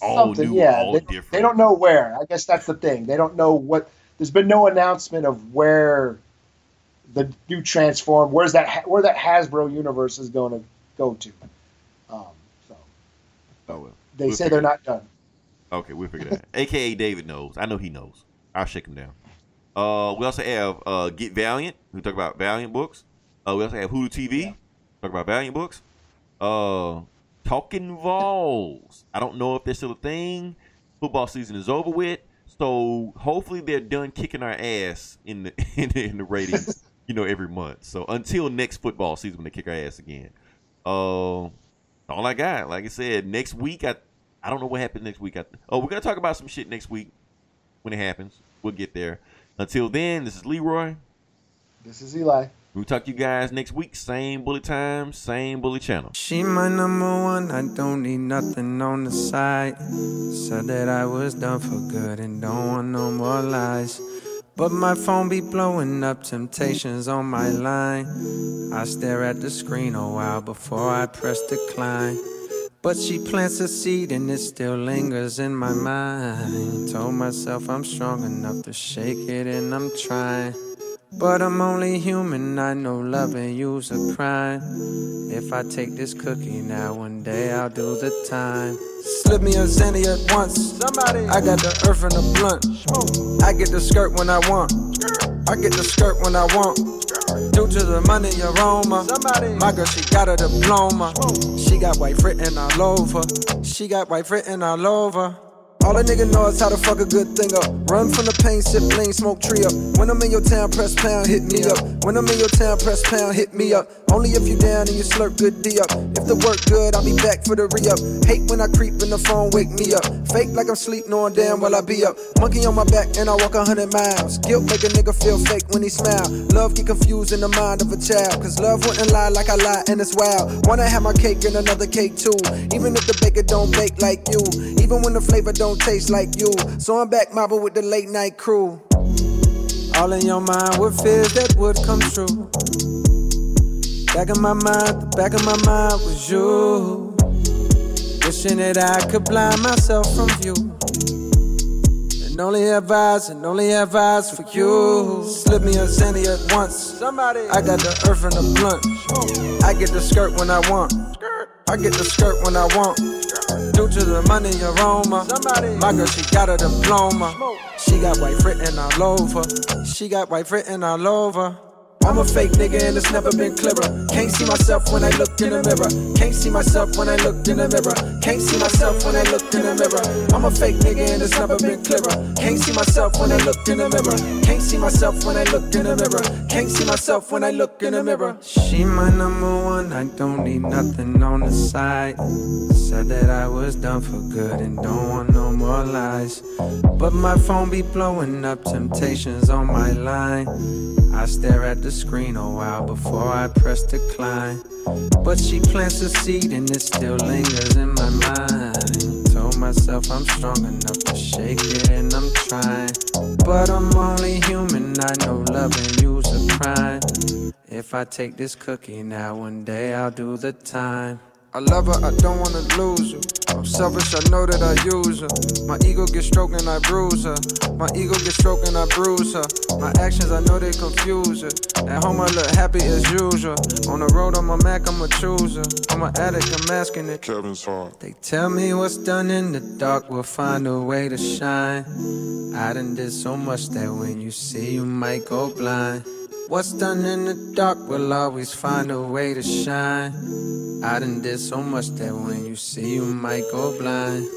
All Something, new, yeah. all they, different. they don't know where. I guess that's the thing. They don't know what. There's been no announcement of where the new transform. Where's that? Where that Hasbro universe is going to go to? Oh, well. they We'll say they're not done. [laughs] Okay, we'll figure that. AKA David knows. I know he knows. I'll shake him down. Uh, we also have uh, Get Valiant. We talk about Valiant books. Uh, we also have Hulu TV. Talk about Valiant books. Uh, Talking Vols. I don't know if they're still a thing. Football season is over with, so hopefully they're done kicking our ass in the [laughs] in the, in the ratings. [laughs] you know, every month. So until next football season when they kick our ass again. Uh, all I got, like I said, next week I I don't know what happens next week. I, oh, we're gonna talk about some shit next week when it happens. We'll get there. Until then, this is Leroy. This is Eli. We'll talk to you guys next week. Same bully time, same bully channel. She my number one, I don't need nothing on the side. Said that I was done for good and don't want no more lies. But my phone be blowing up temptations on my line. I stare at the screen a while before I press decline. But she plants a seed and it still lingers in my mind. Told myself I'm strong enough to shake it and I'm trying. But I'm only human, I know loving you's a crime. If I take this cookie now, one day I'll do the time. Slip me a Zanny at once. Somebody. I got the earth and the blunt. I get the skirt when I want. I get the skirt when I want. Due to the money aroma. Somebody. My girl, she got a diploma. She got white written all over. She got white written all over. All a nigga know is how to fuck a good thing up. Run from the pain, sip lean, smoke tree up. When I'm in your town, press pound, hit me up. When I'm in your town, press pound, hit me up. Only if you down and you slurp good D up. If the work good, I'll be back for the re up. Hate when I creep in the phone, wake me up. Fake like I'm sleep, knowing damn well I be up. Monkey on my back and I walk a hundred miles. Guilt make a nigga feel fake when he smile. Love get confused in the mind of a child. Cause love wouldn't lie like I lie and it's wild. Wanna have my cake and another cake too. Even if the baker don't bake like you. Even when the flavor don't taste like you. So I'm back mobbing with the late night crew. All in your mind with fears that would come true. Back of my mind, the back of my mind was you. Wishing that I could blind myself from view. And only have eyes, and only have eyes for you. Slip me a Zanny at once. Somebody. I got the earth and the blunt. I get the skirt when I want. I get the skirt when I want. Due to the money aroma. My girl, she got a diploma. She got white written all over. She got white written all over. I'm a fake nigga and it's never been clearer. Can't see myself when I look in the mirror. Can't see myself when I look in the mirror. Can't see myself when I look in the mirror. I'm a fake nigga and it's never been clearer. Can't see myself when I look in the mirror. Can't see myself when I look in the mirror. Can't see myself when I look in the mirror. She my number one, I don't need nothing on the side. Said that I was done for good and don't want no more lies. But my phone be blowing up temptations on my line. I stare at the screen a while before I press decline. But she plants a seed and it still lingers in my mind. Told myself I'm strong enough to shake it and I'm trying. But I'm only human, I know loving you's a crime. If I take this cookie now, one day I'll do the time. I love her, I don't wanna lose you. I'm selfish, I know that I use her. My ego gets stroked and I bruise her. My ego gets stroked and I bruise her. My actions, I know they confuse her. At home, I look happy as usual. On the road, on my Mac, I'm a chooser. I'm an addict, I'm asking it. Kevin's heart. They tell me what's done in the dark will find a way to shine. I done did so much that when you see, you might go blind. What's done in the dark will always find a way to shine. I done did so much that when you see, you might go blind.